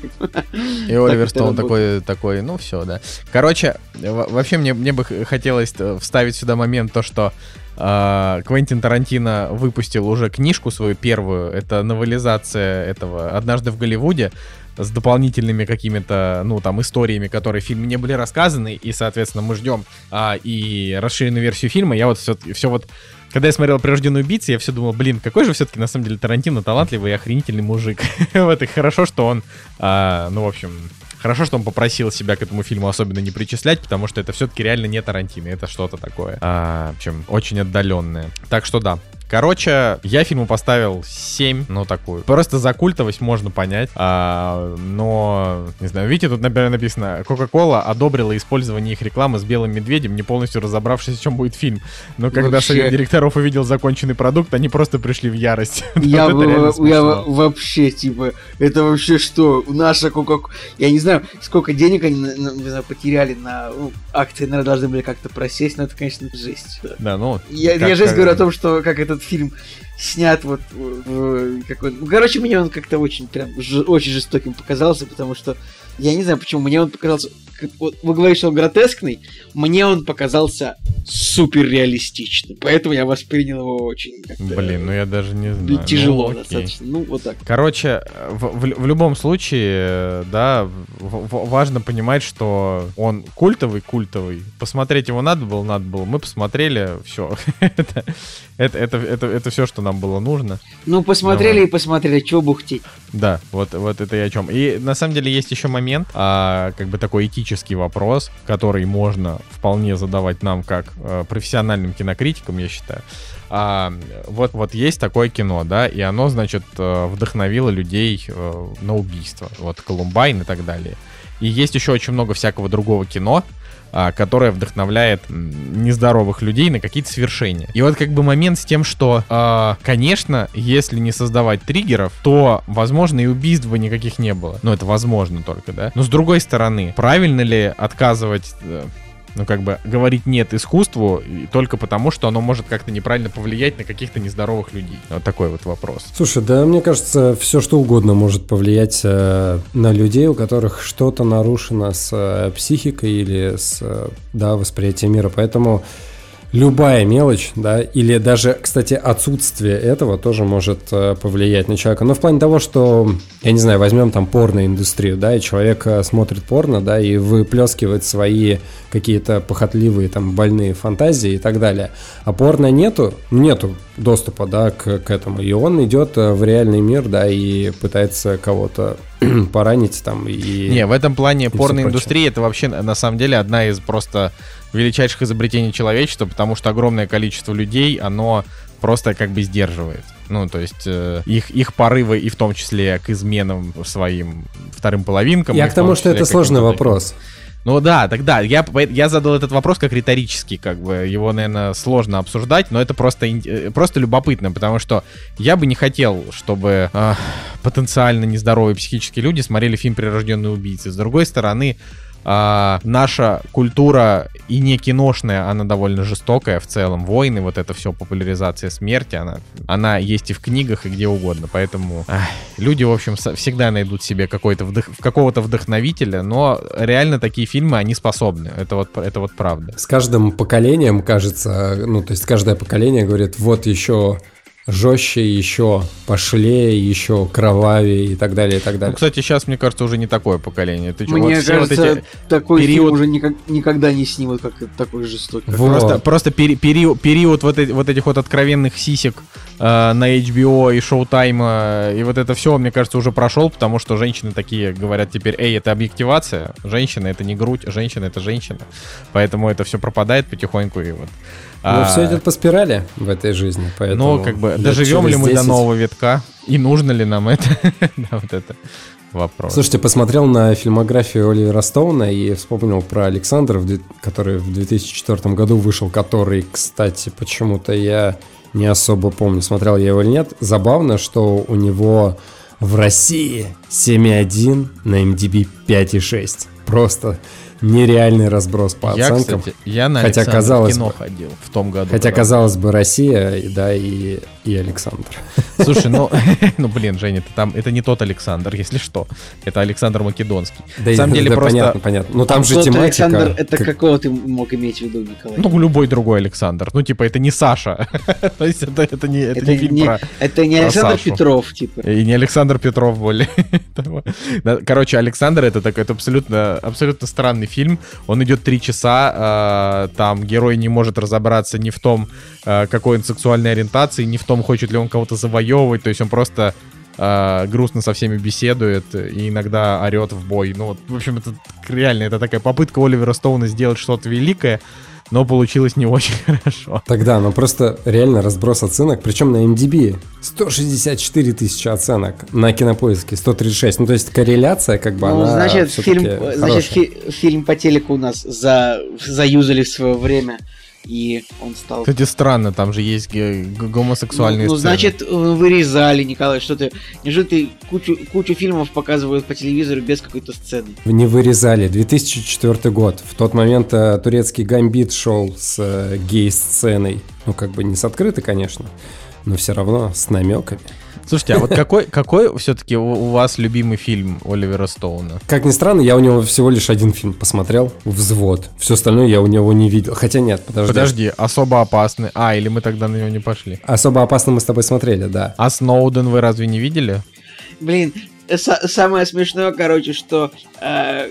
И Оливер Стоун такой, такой, ну все, да. Короче, во- вообще мне, мне бы хотелось э, вставить сюда момент то, что э, Квентин Тарантино выпустил уже книжку свою первую. Это новелизация этого «Однажды в Голливуде» с дополнительными какими-то, ну, там, историями, которые в фильме не были рассказаны, и, соответственно, мы ждем а, и расширенную версию фильма. Я вот все, все вот, когда я смотрел «Прирожденную убийцу», я все думал, блин, какой же все-таки, на самом деле, Тарантино талантливый и охренительный мужик. (laughs) Вот, и хорошо, что он, а, ну, в общем, Хорошо, что он попросил себя к этому фильму особенно не причислять, потому что это все-таки реально не Тарантино, это что-то такое. А, в общем, очень отдаленное. Так что да. Короче, я фильму поставил 7, ну такую. Просто за культовость можно понять. А, но, не знаю, видите, тут, например, написано, Coca-Cola одобрила использование их рекламы с белым медведем, не полностью разобравшись, о чем будет фильм. Но когда Вообще. совет директоров увидел законченный продукт, они просто пришли в ярость. (laughs) Я, Вот это я вообще, типа, это вообще что? Наша кока Я не знаю, сколько денег они потеряли на ну, акции, наверное, должны были как-то просесть, но это, конечно, жесть. Да, ну... Я, я жесть говорю о том, что как этот фильм снят вот в- какой ну, короче мне он как-то очень прям ж- очень жестоким показался потому что я не знаю почему мне он показался вот вы говорите что он гротескный мне он показался супер реалистичным поэтому я воспринял его очень Блин, ну я даже не знаю. тяжело Ну, достаточно ну вот так Короче, в, в- в любом случае, да, в- в- важно понимать, что он культовый, культовый. Посмотреть его надо было, надо было. Мы посмотрели, все. (laughs) это, это, это, это, это все, что нам было нужно. ну посмотрели Давай. и посмотрели чего бухтеть Да, вот, вот это и о чем. И на самом деле есть еще момент, а, как бы такой этический вопрос, который можно вполне задавать нам как э, профессиональным кинокритикам, я считаю. А, вот, вот есть такое кино, да, и оно, значит, э, вдохновило людей э, на убийство. Вот Колумбайн и так далее. И есть еще очень много всякого другого кино, а, которое вдохновляет нездоровых людей на какие-то свершения. И вот как бы момент с тем, что, а, конечно, если не создавать триггеров, то, возможно, и убийств никаких не было. Ну, это возможно только, да. Но с другой стороны, правильно ли отказывать... ну, как бы говорить нет искусству только потому, что оно может как-то неправильно повлиять на каких-то нездоровых людей. Вот такой вот вопрос. Слушай, да, мне кажется, все что угодно может повлиять э, на людей, у которых что-то нарушено с э, психикой или с э, да, восприятием мира. Поэтому любая мелочь, да, или даже, кстати, отсутствие этого тоже может э, повлиять на человека. Но в плане того, что, я не знаю, возьмем там порноиндустрию, да, и человек э, смотрит порно, да, и выплескивает свои какие-то похотливые там больные фантазии и так далее. А порно нету, нету доступа, да, к, к этому. И он идет э, в реальный мир, да, и пытается кого-то (clears throat) поранить там и... Не, в этом плане порноиндустрия это вообще на самом деле одна из просто величайших изобретений человечества, потому что огромное количество людей, оно просто как бы сдерживает. Ну, то есть э, их, их порывы и в том числе к изменам своим вторым половинкам. Я к тому, что это сложный вопрос. Ну да, тогда я, я задал этот вопрос как риторический, как бы его, наверное, сложно обсуждать, но это просто, э, просто любопытно, потому что я бы не хотел, чтобы а, потенциально нездоровые психические люди смотрели фильм «Прирожденные убийцы». С другой стороны, а, наша культура и не киношная, она довольно жестокая в целом. Войны, вот это все, популяризация смерти, она, она есть и в книгах, и где угодно. Поэтому ах, люди, в общем, всегда найдут себе какой-то вдох- какого-то вдохновителя, но реально такие фильмы, они способны. Это вот, это вот правда. С каждым поколением, кажется, ну, то есть каждое поколение говорит, вот еще жестче, еще пошлее, еще кровавее и так далее, и так Ну, далее. кстати, сейчас, мне кажется, уже не такое поколение. Ты чё, Мне вот все вот кажется, эти- такой период- фильм уже никак- никогда не снимут, как такой жестокий. Вот. Просто, просто пери- период, период вот, эти- вот этих вот откровенных сисек э, на HBO и Showtime, и вот это все, мне кажется, уже прошел, потому что женщины такие говорят теперь, эй, это объективация, женщина это не грудь, женщина это женщина. Поэтому это все пропадает потихоньку и вот. Но А, все идет по спирали в этой жизни, поэтому... ну, как бы, доживем ли мы до 10 нового витка? И нужно ли нам это? (laughs) Да, вот это вопрос. Слушайте, посмотрел на фильмографию Оливера Стоуна и вспомнил про Александра, который в 2004 году вышел, который, кстати, почему-то я не особо помню, смотрел я его или нет. Забавно, что у него в России 7,1, на MDB 5,6. Просто нереальный разброс по я, оценкам. кстати, я на Хотя, Александра казалось кино бы- ходил в том году. Хотя, когда- казалось бы, Россия, да, и, и Александр. Слушай, ну, (laughs) ну блин, Женя, это там, это не тот Александр, если что. Это Александр Македонский. Да, На самом да, деле да, просто, понятно, понятно. Ну там же Тот тематика... Александр, это как- какого ты мог иметь в виду, Николай? ну любой другой Александр. Ну типа это не Саша. (laughs) То есть это, это не, это это, не фильм не, про это не про Александр Сашу. Петров, типа. и не Александр Петров более. (laughs) Короче, Александр это такой, это абсолютно, абсолютно странный фильм. Он идет три часа, э, там герой не может разобраться ни в том, э, какой он сексуальной ориентации, ни в том, хочет ли он кого-то завоевывать. То есть он просто э, грустно со всеми беседует и иногда орет в бой. Ну, вот, в общем, это реально, это такая попытка Оливера Стоуна сделать что-то великое, но получилось не (laughs) очень хорошо. Тогда, ну просто реально разброс оценок, причем на MDB 164 тысячи оценок, на кинопоиске 136. Ну то есть корреляция как бы Ну, она значит, фильм, значит фи- фильм по телеку у нас за, заюзали в свое время, и он стал... Кстати, странно, там же есть гомосексуальные ну, ну, сцены. значит, э, вырезали, Николай, что ты... Неужели ты кучу, кучу фильмов показывают по телевизору без какой-то сцены? Не вырезали. 2004 год. В тот момент э, турецкий гамбит шел с э, гей-сценой. Ну как бы не с открытой, конечно, но все равно с намеками. Слушайте, а вот какой, какой все-таки у, вас любимый фильм Оливера Стоуна? Как ни странно, я у него всего лишь один фильм посмотрел, «Взвод». Все остальное я у него не видел. Хотя нет, подожди. Подожди, особо опасный. А, или мы тогда на него не пошли. Особо опасно мы с тобой смотрели, да. А Сноуден вы разве не видели? Блин, э, са- самое смешное, короче, что э,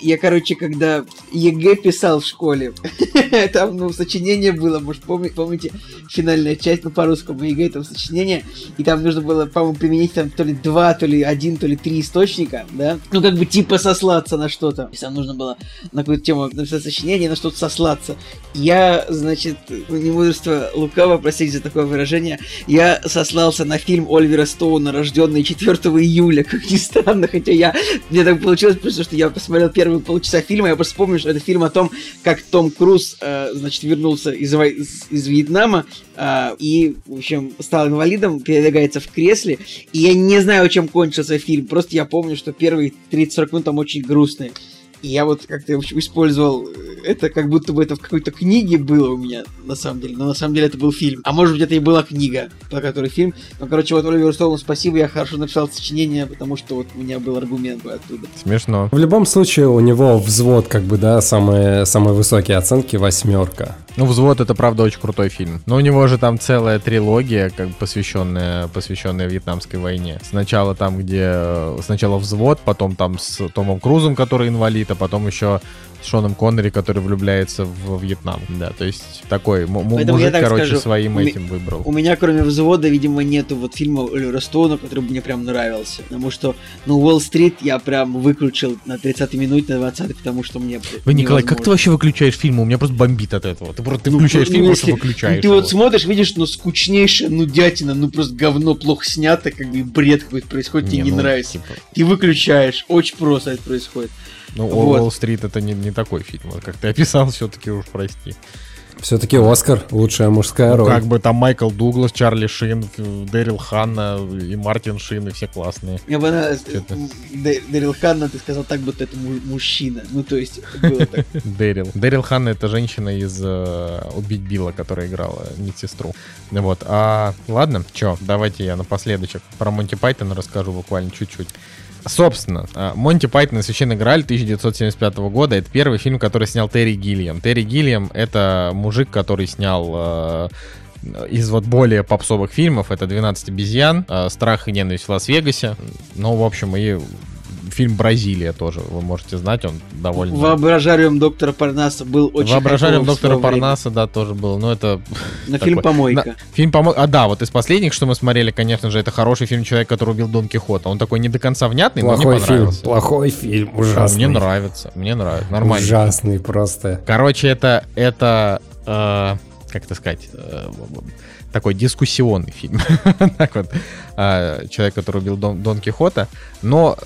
я, короче, когда ЕГЭ писал в школе, (laughs) там, ну, сочинение было, может, помни- помните, финальная часть, ну, по-русскому ЕГЭ, там сочинение, и там нужно было, по-моему, применить там то ли два, то ли один, то ли три источника, да, ну, как бы, типа, сослаться на что-то. То есть там нужно было на какую-то тему написать сочинение, на что-то сослаться. Я, значит, ну, не мудрствуя лукаво, простите за такое выражение, я сослался на фильм Оливера Стоуна, рожденный 4 июля, как ни странно, хотя я, мне так получилось, просто что я посмотрел первые полчаса фильма, я просто вспомнил, что это фильм о том, как Том Круз, э, значит, вернулся из, из, из Вьетнама э, и, в общем, стал инвалидом, передвигается в кресле, и я не знаю, чем кончился фильм, просто я помню, что первые 30-40 минут там очень грустные. И я вот как-то использовал э, это, как будто бы это в какой-то книге было у меня, на самом деле. Но на самом деле это был фильм. А может быть, это и была книга, по которой фильм. Но, короче, вот Оливеру Стоуну спасибо, я хорошо написал сочинение, потому что вот у меня был аргумент бы оттуда. Смешно. В любом случае, у него взвод, как бы, да, самые, самые высокие оценки, восьмерка. Ну, «Взвод» — это, правда, очень крутой фильм. Но у него же там целая трилогия, как бы посвященная, посвященная Вьетнамской войне. Сначала там, где... э, Сначала «Взвод», потом там с Томом Крузом, который инвалид, а потом еще Шоном Коннери, который влюбляется в Вьетнам. Да, то есть такой м- Поэтому мужик, короче, скажу, своим у этим выбрал. У меня, кроме взвода, видимо, нету вот фильма Оливера Стоуна, который мне прям нравился. Потому что, ну, Уолл-стрит я прям выключил на 30-й минуте, на 20-й, потому что мне... Вы, Николай, как ты вообще выключаешь фильмы? У меня просто бомбит от этого. Ты просто ты Ну, включаешь ну, фильм, просто если- выключаешь. ну, ты его. вот смотришь, видишь, ну, скучнейшая нудятина, ну, просто говно плохо снято, как бы бред какой-то происходит, тебе не ну, нравится. типа, Ты выключаешь, очень просто это происходит. Ну, Вот. Уолл-стрит это не, не такой фильм. Как ты описал, все-таки уж прости. Все-таки Оскар, лучшая мужская роль. Как бы там Майкл Дуглас, Чарли Шин, Дэрил Ханна и Мартин Шин, и все классные. Мне понравилось. Дэ- Дэрил Ханна, ты сказал так, будто это му- мужчина. Ну, то есть, было так. (laughs) Дэрил. Дэрил Ханна это женщина из э, Убить Билла, которая играла медсестру. Ну Вот. А ладно, чё, давайте я напоследочек про Монти Пайтона расскажу буквально чуть-чуть. Собственно, а, Монти Пайтон и Священный Грааль 1975 года это первый фильм, который снял Терри Гиллиам. Терри Гиллиам это мужик, который снял э, из вот более попсовых фильмов, это «12 обезьян», э, «Страх и ненависть в Лас-Вегасе», ну, в общем, и фильм «Бразилия» тоже, вы можете знать, он довольно... Воображариум доктора Парнаса был очень Воображарием хайповым в доктора. Парнаса, да, тоже был. Но это На фильм «Помойка». на- фильм помойка. А да, вот из последних, что мы смотрели, конечно же, это хороший фильм Человек, который убил Дон Кихота. Он такой не до конца внятный, но Плохой мне фильм, понравился. плохой фильм, А, ужасный. Мне нравится, мне нравится, нормально. Ужасный просто. Короче, это это э, как это сказать, э, такой дискуссионный фильм. (laughs) так вот, э, человек, который убил Дон, Дон Кихота, но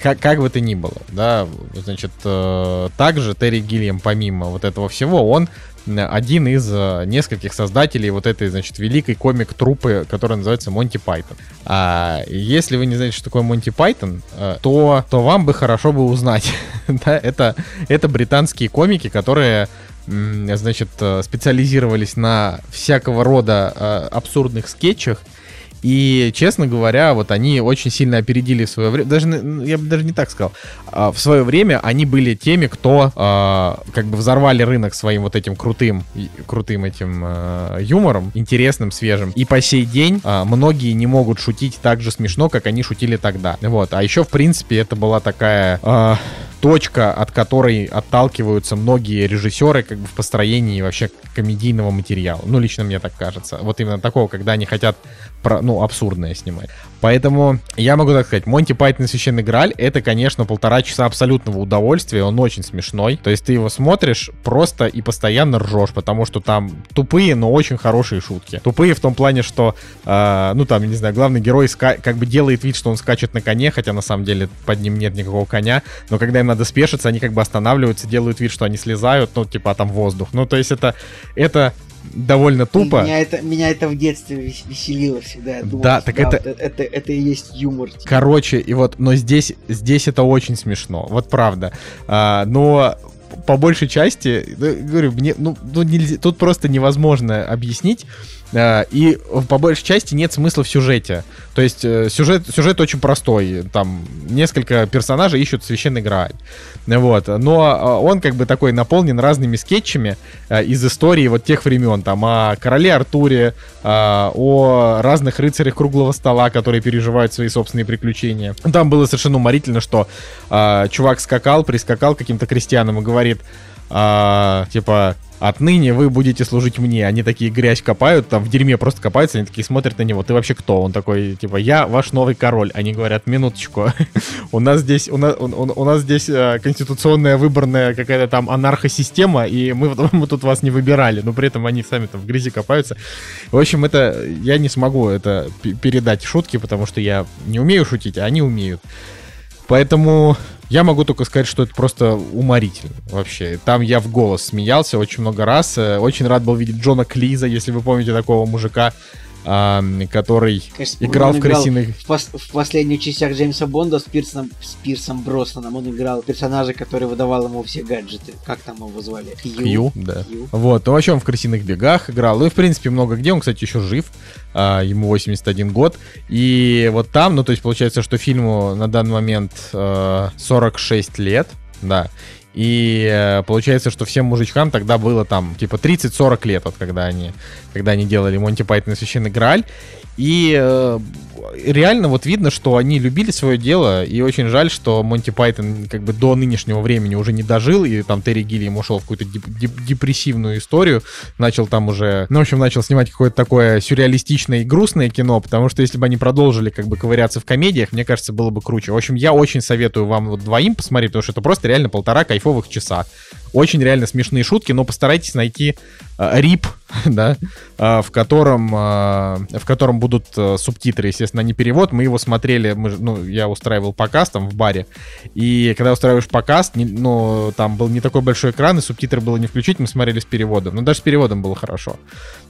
как, как бы то ни было, да, значит, э, также Терри Гиллиам, помимо вот этого всего, он один из э, нескольких создателей вот этой, значит, великой комик-труппы, которая называется Монти Пайтон. А если вы не знаете, что такое Монти Пайтон, э, то, то вам бы хорошо бы узнать. (laughs) да, это, это британские комики, которые значит, специализировались на всякого рода абсурдных скетчах. И, честно говоря, вот они очень сильно опередили свое время. Даже, я бы даже не так сказал. А, В свое время они были теми, кто а, как бы взорвали рынок своим вот этим крутым, крутым этим а, юмором, интересным, свежим. И по сей день многие не могут шутить так же смешно, как они шутили тогда. Вот. А еще, в принципе, это была такая точка, от которой отталкиваются многие режиссеры как бы в построении вообще комедийного материала. Ну, лично мне так кажется. Вот именно такого, когда они хотят про, ну, абсурдное снимать. Поэтому я могу так сказать, Монти Пайтон Священный Грааль это, конечно, полтора часа абсолютного удовольствия, он очень смешной. То есть ты его смотришь просто и постоянно ржешь, потому что там тупые, но очень хорошие шутки. Тупые в том плане, что, э, ну там, не знаю, главный герой как бы делает вид, что он скачет на коне, хотя на самом деле под ним нет никакого коня, но когда им надо спешиться, они как бы останавливаются, делают вид, что они слезают, ну типа а там воздух. Ну то есть это, это довольно тупо. Меня это, меня это в детстве вес- веселило всегда. Я думал, Да, так это- вот это, это и есть юмор. типа. Короче, и вот, но здесь, здесь это очень смешно, вот правда. А, но по большей части, говорю, мне, ну, ну, нельзя, тут просто невозможно объяснить. А, и по большей части нет смысла в сюжете. То есть э, сюжет, сюжет очень простой. Там несколько персонажей ищут священный Грааль. Вот. Но а, он как бы такой наполнен разными скетчами из истории вот тех времен. Там о короле Артуре, о разных рыцарях круглого стола, которые переживают свои собственные приключения. Там было совершенно уморительно, что чувак скакал, прискакал каким-то крестьянам и говорит, а, типа, отныне вы будете служить мне. Они такие грязь копают, там в дерьме просто копаются, они такие смотрят на него. Ты вообще кто? Он такой, типа, я ваш новый король. Они говорят, минуточку, (laughs) у нас здесь, у нас, у, у- у нас здесь э, конституционная выборная какая-то там анархосистема, и мы, (laughs) мы тут вас не выбирали, но при этом они сами там в грязи копаются. В общем, это я не смогу это передать шутки, потому что я не умею шутить, а они умеют. Поэтому я могу только сказать, что это просто уморительно вообще. Там я в голос смеялся очень много раз. Э, Очень рад был видеть Джона Клиза, если вы помните такого мужика, ам, который Конечно, играл в крысиных... В, пос- в последних частях Джеймса Бонда с Пирсом, с Пирсом Броснаном он играл персонажа, который выдавал ему все гаджеты. Как там его звали? Кью, да. Кью. Вот, ну, вообще он в «Крысиных бегах» играл. Ну, и, в принципе, много где. Он, кстати, еще жив. А, ему 81 год. И вот там, ну, то есть, получается, что фильму на данный момент э, 46 лет, да. И э, получается, что всем мужичкам тогда было там, типа, 30-40 лет, вот когда они, когда они делали Монти Пайтон и Священный Грааль. И э, реально вот видно, что они любили свое дело, и очень жаль, что Монти Пайтон как бы до нынешнего времени уже не дожил, и там Терри Гиллиам ушел в какую-то деп- деп- депрессивную историю, начал там уже, ну, в общем, начал снимать какое-то такое сюрреалистичное и грустное кино, потому что если бы они продолжили как бы ковыряться в комедиях, мне кажется, было бы круче. В общем, я очень советую вам вот двоим посмотреть, потому что это просто реально полтора кайфовых часа. Очень реально смешные шутки, но постарайтесь найти э, рип, (laughs) да, э, в котором, э, в котором будут э, субтитры, естественно, не перевод. Мы его смотрели, мы, ну, я устраивал показ там в баре, и когда устраиваешь показ, не- ну, там был не такой большой экран, и субтитры было не включить, мы смотрели с переводом. Ну, даже с переводом было хорошо.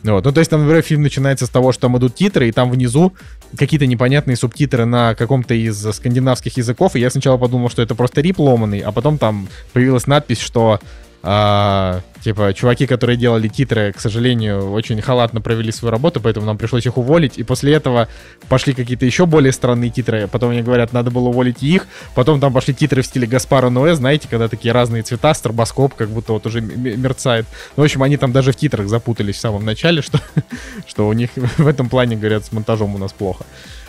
Вот. Ну, то есть там, например, фильм начинается с того, что там идут титры, и там внизу какие-то непонятные субтитры на каком-то из скандинавских языков, и я сначала подумал, что это просто рип ломаный, а потом там появилась надпись, что а, типа, чуваки, которые делали титры, к сожалению, очень халатно провели свою работу, поэтому нам пришлось их уволить. И после этого пошли какие-то еще более странные титры. Потом мне говорят, надо было уволить их. Потом там пошли титры в стиле Гаспара Ноэ, знаете, когда такие разные цвета, стробоскоп, как будто вот уже мерцает. Ну, в общем, они там даже в титрах запутались в самом начале, что, (laughs) что у них (laughs) в этом плане, говорят, с монтажом у нас плохо.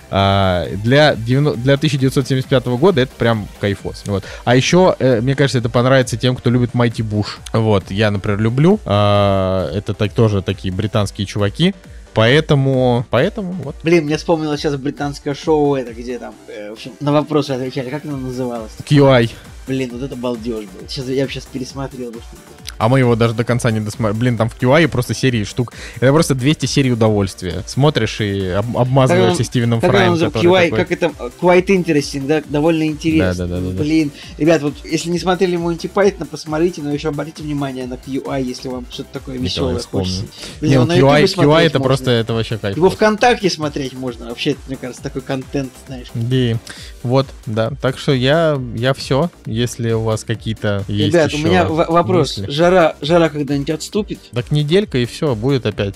А, для, 90 для 1975 года это прям кайфос. Вот. А еще, э, мне кажется, это понравится тем, кто любит Майти Буш. Вот, я, например, люблю. А, это так, тоже такие британские чуваки. Поэтому, поэтому, вот. Блин, мне вспомнилось сейчас британское шоу, это где там, э, в общем, на вопросы отвечали. Как оно называлось? QI. Блин, вот это балдеж был. Сейчас я сейчас пересмотрел. бы, что. А мы его даже до конца не досмотрели. Блин, там в QI просто серии штук. Это просто 200 серий удовольствия. Смотришь и об- обмазываешься Как Стивеном Как, Фраем. который QI, такой- как это? Quite interesting, да? Довольно интересно. Да, да, да, да. Блин, ребят, вот если не смотрели Монти Пайтона, посмотрите, но еще обратите внимание на QI, если вам что-то такое веселое хочется. Не, Блин, на QI, QI это можно. просто, это вообще кайф. Его ВКонтакте смотреть можно. Вообще, мне кажется, такой контент, знаешь. Да, вот, да. Так что я, я все. Если у вас какие-то есть Ребят, у еще меня в- вопрос. мысли. Жара, жара когда-нибудь отступит? Так неделька и все, будет опять.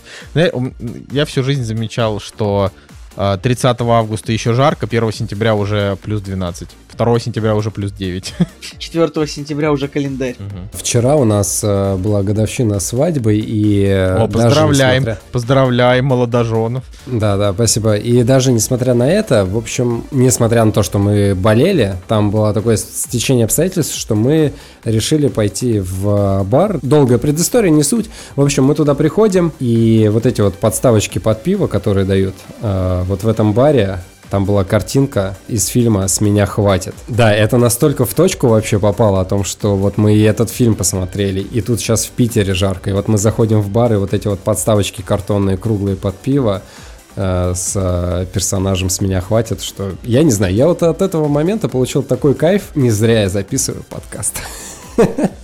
Я всю жизнь замечал, что а, 30 августа еще жарко, 1 сентября уже плюс 12, 2 сентября уже плюс 9. 4 (laughs) сентября уже календарь. Вчера у нас э, была годовщина свадьбы, и... э, О, поздравляем, несмотря- поздравляем молодоженов. Да, да, спасибо. И даже несмотря на это, в общем, несмотря на то, что мы болели, там было такое стечение обстоятельств, что мы решили пойти в бар. Долгая предыстория, не суть. В общем, мы туда приходим, и вот эти вот подставочки под пиво, которые дают, э, вот в этом баре, там была картинка из фильма «С меня хватит». Да, это настолько в точку вообще попало о том, что вот мы и этот фильм посмотрели, и тут сейчас в Питере жарко, и вот мы заходим в бар, и вот эти вот подставочки картонные, круглые под пиво, э, с э, персонажем «С меня хватит», что я не знаю, я вот от этого момента получил такой кайф, не зря я записываю подкаст. (laughs)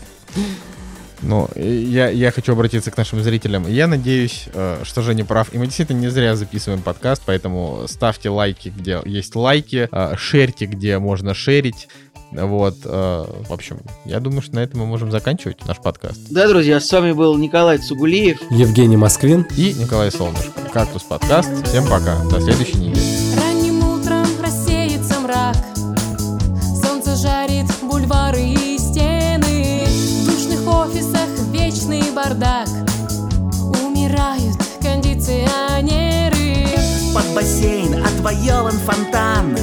Ну, я, я хочу обратиться к нашим зрителям. Я надеюсь, э, что Женя прав. И мы действительно не зря записываем подкаст, поэтому ставьте лайки, где есть лайки, э, шерьте, где можно шерить. Вот, э, в общем, я думаю, что на этом мы можем заканчивать наш подкаст. Да, друзья, с вами был Николай Цугулиев. Евгений Москвин. И Николай Солнышко. Кактус подкаст. Всем пока. До следующей недели. Бассейн отвоеван фонтан.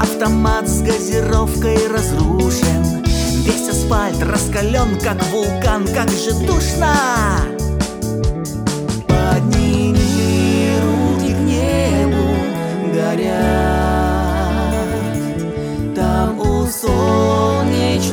Автомат с газировкой разрушен. Весь асфальт раскален, как вулкан Как же душно! Подними руки к небу, горят. Там у солнечного